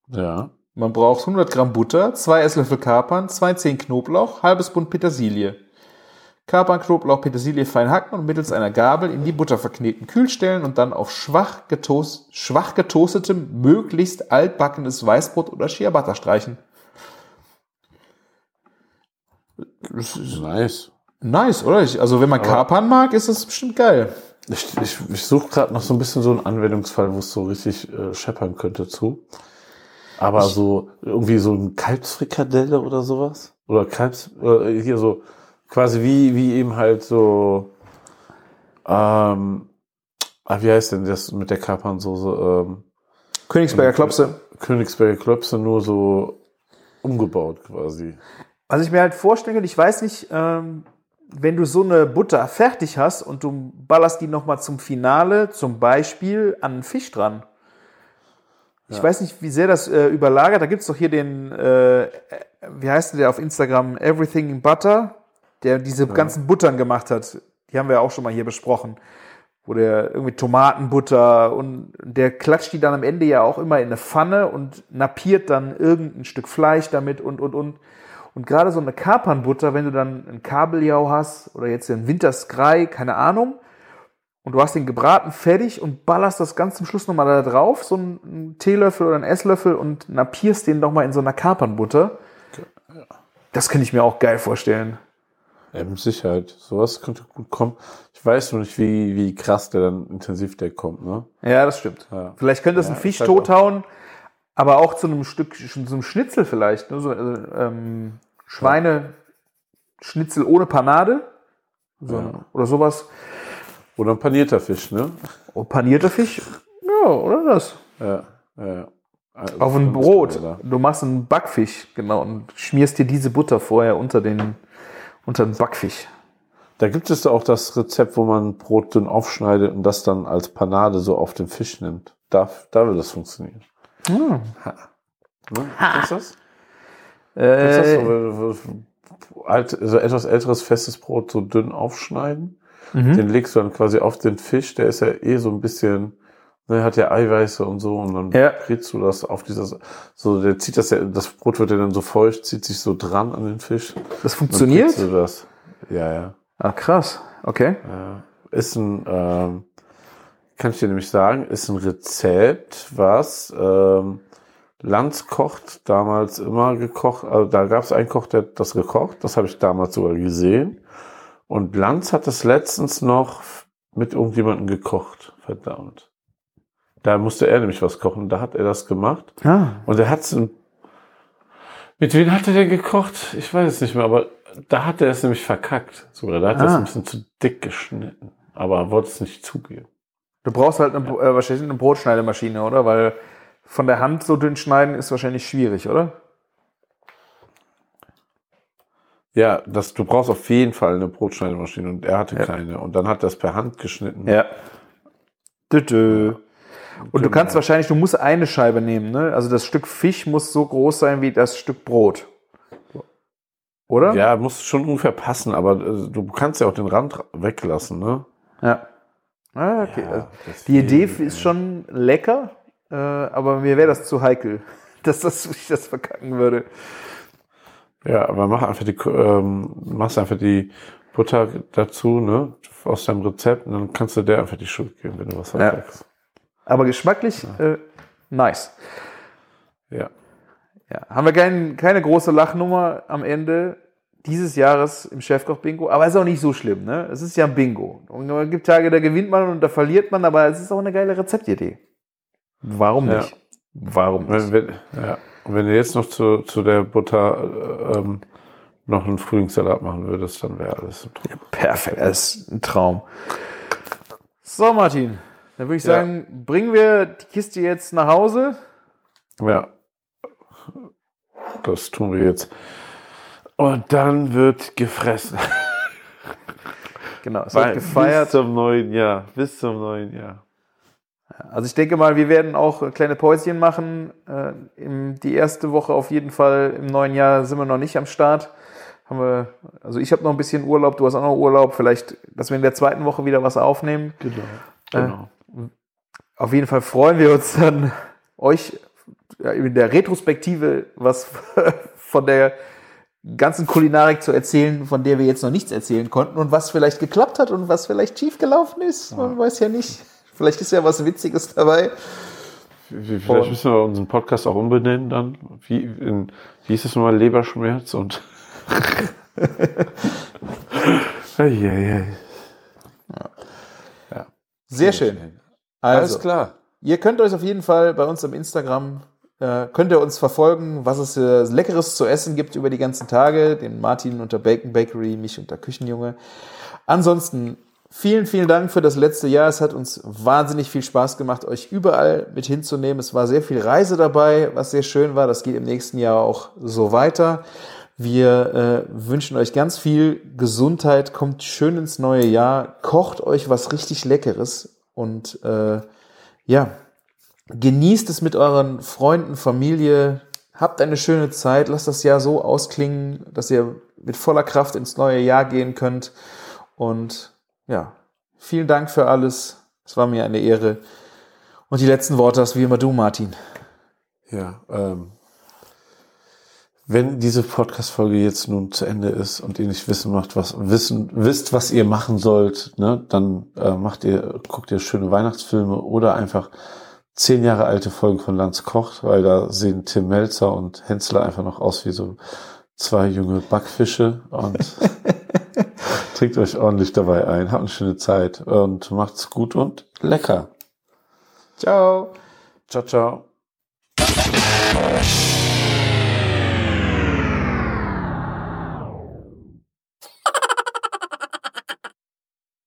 Ja. Man braucht 100 Gramm Butter, zwei Esslöffel Kapern, zwei Zehen Knoblauch, halbes Bund Petersilie. Kapern, Knoblauch, Petersilie fein hacken und mittels einer Gabel in die Butter verkneten, kühl stellen und dann auf schwach, getoast, schwach getoastetem, möglichst altbackenes Weißbrot oder Ciabatta streichen. Das ist Nice. nice, oder? Ich, also wenn man Kapern mag, ist das bestimmt geil. Ich, ich, ich suche gerade noch so ein bisschen so einen Anwendungsfall, wo es so richtig äh, scheppern könnte zu. Aber so irgendwie so ein Kalbsfrikadelle oder sowas. Oder Kalbs, äh, hier so quasi wie, wie eben halt so, ähm, ah, wie heißt denn das mit der Kapernsoße? Ähm, Königsberger Klopse. Königsberger Klöpse nur so umgebaut quasi. Was ich mir halt vorstelle, ich weiß nicht, ähm, wenn du so eine Butter fertig hast und du ballerst die nochmal zum Finale, zum Beispiel an einen Fisch dran. Ich weiß nicht, wie sehr das äh, überlagert. Da gibt's doch hier den, äh, wie heißt der auf Instagram, Everything in Butter, der diese ganzen Buttern gemacht hat. Die haben wir auch schon mal hier besprochen. Wo der irgendwie Tomatenbutter und der klatscht die dann am Ende ja auch immer in eine Pfanne und nappiert dann irgendein Stück Fleisch damit und, und, und. Und gerade so eine Kapernbutter, wenn du dann ein Kabeljau hast oder jetzt einen Winterskrei, keine Ahnung, und du hast den gebraten fertig und ballerst das ganz zum Schluss nochmal da drauf, so einen Teelöffel oder einen Esslöffel und nappierst den nochmal in so einer Kapernbutter. Das könnte ich mir auch geil vorstellen. Ja, mit Sicherheit. Sowas könnte gut kommen. Ich weiß nur nicht, wie, wie krass der dann intensiv der kommt, ne? Ja, das stimmt. Ja. Vielleicht könnte das Ja, ein Fisch ist halt tothauen, aber auch zu einem Stück, zu einem Schnitzel vielleicht. Ne? So, also, ähm, Schweineschnitzel ohne Panade. So, Ja. Oder sowas. Oder ein panierter Fisch, ne? Oh, panierter Fisch. Ja, oder das. Ja, ja. ja. Auf ein Brot. Du machst einen Backfisch, genau, und schmierst dir diese Butter vorher unter den, unter den Backfisch. Da gibt es auch das Rezept, wo man Brot dünn aufschneidet und das dann als Panade so auf den Fisch nimmt. Da, da will das funktionieren. Hm. Ha. Ne? Kennst du das? Äh, du das? So, alt, so etwas älteres festes Brot so dünn aufschneiden. mhm. Den legst du dann quasi auf den Fisch. Der ist ja eh so ein bisschen, ne, hat ja Eiweiße und so. Und dann Ja. brätst du das auf dieser, so, der zieht das ja, das Brot wird ja dann so feucht, zieht sich so dran an den Fisch. Das Dann funktioniert? kriegst du das. Ja, ja. Ah, krass. Okay. Ja. Ist ein, ähm, kann ich dir nämlich sagen, ist ein Rezept, was ähm, Lanz kocht, damals immer gekocht. Also da gab es einen Koch, der hat das gekocht. Das habe ich damals sogar gesehen. Und Lanz hat das letztens noch mit irgendjemandem gekocht. Verdammt. Da musste er nämlich was kochen. Da hat er das gemacht. Ah. Und er hat's ein, mit wem hat er denn gekocht? Ich weiß es nicht mehr, aber da hat er es nämlich verkackt. Sogar, da hat er es Ah. ein bisschen zu dick geschnitten. Aber er wollte es nicht zugeben. Du brauchst halt eine, Bro- äh, wahrscheinlich eine Brotschneidemaschine, oder? Weil von der Hand so dünn schneiden ist wahrscheinlich schwierig, oder? Ja, das, du brauchst auf jeden Fall eine Brotschneidemaschine und er hatte Ja. keine. Und dann hat er es per Hand geschnitten. Ja. Dü-dü. Und du kannst wahrscheinlich, du musst eine Scheibe nehmen, ne? Also das Stück Fisch muss so groß sein wie das Stück Brot. Oder? Ja, muss schon ungefähr passen, aber äh, du kannst ja auch den Rand weglassen, ne? Ja. Ah, okay. Ja, also, die Idee ist schon lecker, äh, aber mir wäre das zu heikel, dass das, ich das verkacken würde. Ja, aber mach einfach die, ähm, machst einfach die Butter dazu, ne? Aus deinem Rezept und dann kannst du der einfach die Schuld geben, wenn du was Ja. Aber geschmacklich äh, nice. Ja. Ja. Haben wir kein, keine große Lachnummer am Ende dieses Jahres im Chefkoch-Bingo, aber ist auch nicht so schlimm, ne? Es ist ja ein Bingo. Und es gibt Tage, da gewinnt man und da verliert man, aber es ist auch eine geile Rezeptidee. Warum Ja. nicht? Warum Wenn, nicht? wenn, ja. Und wenn du jetzt noch zu, zu der Butter äh, ähm, noch einen Frühlingssalat machen würdest, dann wäre alles ein Traum. Perfekt, das ist ein Traum. So, Martin, dann würde ich Ja. sagen, bringen wir die Kiste jetzt nach Hause. Ja. Das tun wir jetzt. Und dann wird gefressen. Genau, es Weil- wird gefeiert. Bis zum neuen Jahr. Bis zum neuen Jahr. Also ich denke mal, wir werden auch kleine Päuschen machen. Äh, die erste Woche auf jeden Fall im neuen Jahr sind wir noch nicht am Start. Haben wir, also ich habe noch ein bisschen Urlaub, du hast auch noch Urlaub. Vielleicht, dass wir in der zweiten Woche wieder was aufnehmen. Genau. Genau. Auf jeden Fall freuen wir uns dann, euch ja, in der Retrospektive was von der ganzen Kulinarik zu erzählen, von der wir jetzt noch nichts erzählen konnten und was vielleicht geklappt hat und was vielleicht schief gelaufen ist. Man weiß ja nicht. Vielleicht ist ja was Witziges dabei. Vielleicht müssen wir unseren Podcast auch umbenennen dann. Wie, in, wie hieß es nochmal? Leberschmerz und. Eieiei. Sehr schön. Also, klar. ihr könnt euch auf jeden Fall bei uns im Instagram, äh, könnt ihr uns verfolgen, was es äh, Leckeres zu essen gibt über die ganzen Tage. Den Martin unter Bacon Bakery, mich unter Küchenjunge. Ansonsten vielen, vielen Dank für das letzte Jahr. Es hat uns wahnsinnig viel Spaß gemacht, euch überall mit hinzunehmen. Es war sehr viel Reise dabei, was sehr schön war. Das geht im nächsten Jahr auch so weiter. Wir äh, wünschen euch ganz viel Gesundheit, kommt schön ins neue Jahr, kocht euch was richtig Leckeres und äh, ja, genießt es mit euren Freunden, Familie, habt eine schöne Zeit, lasst das Jahr so ausklingen, dass ihr mit voller Kraft ins neue Jahr gehen könnt. Und ja, vielen Dank für alles. Es war mir eine Ehre. Und die letzten Worte hast wie immer du, Martin. Ja, ähm, wenn diese Podcast-Folge jetzt nun zu Ende ist und ihr nicht wissen macht, was wissen, wisst, was ihr machen sollt, ne, dann äh, macht ihr, guckt ihr schöne Weihnachtsfilme oder einfach zehn Jahre alte Folgen von Lanz kocht, weil da sehen Tim Melzer und Hensler einfach noch aus wie so zwei junge Backfische und trinkt euch ordentlich dabei ein, habt eine schöne Zeit und macht's gut und lecker. Ciao. Ciao, ciao.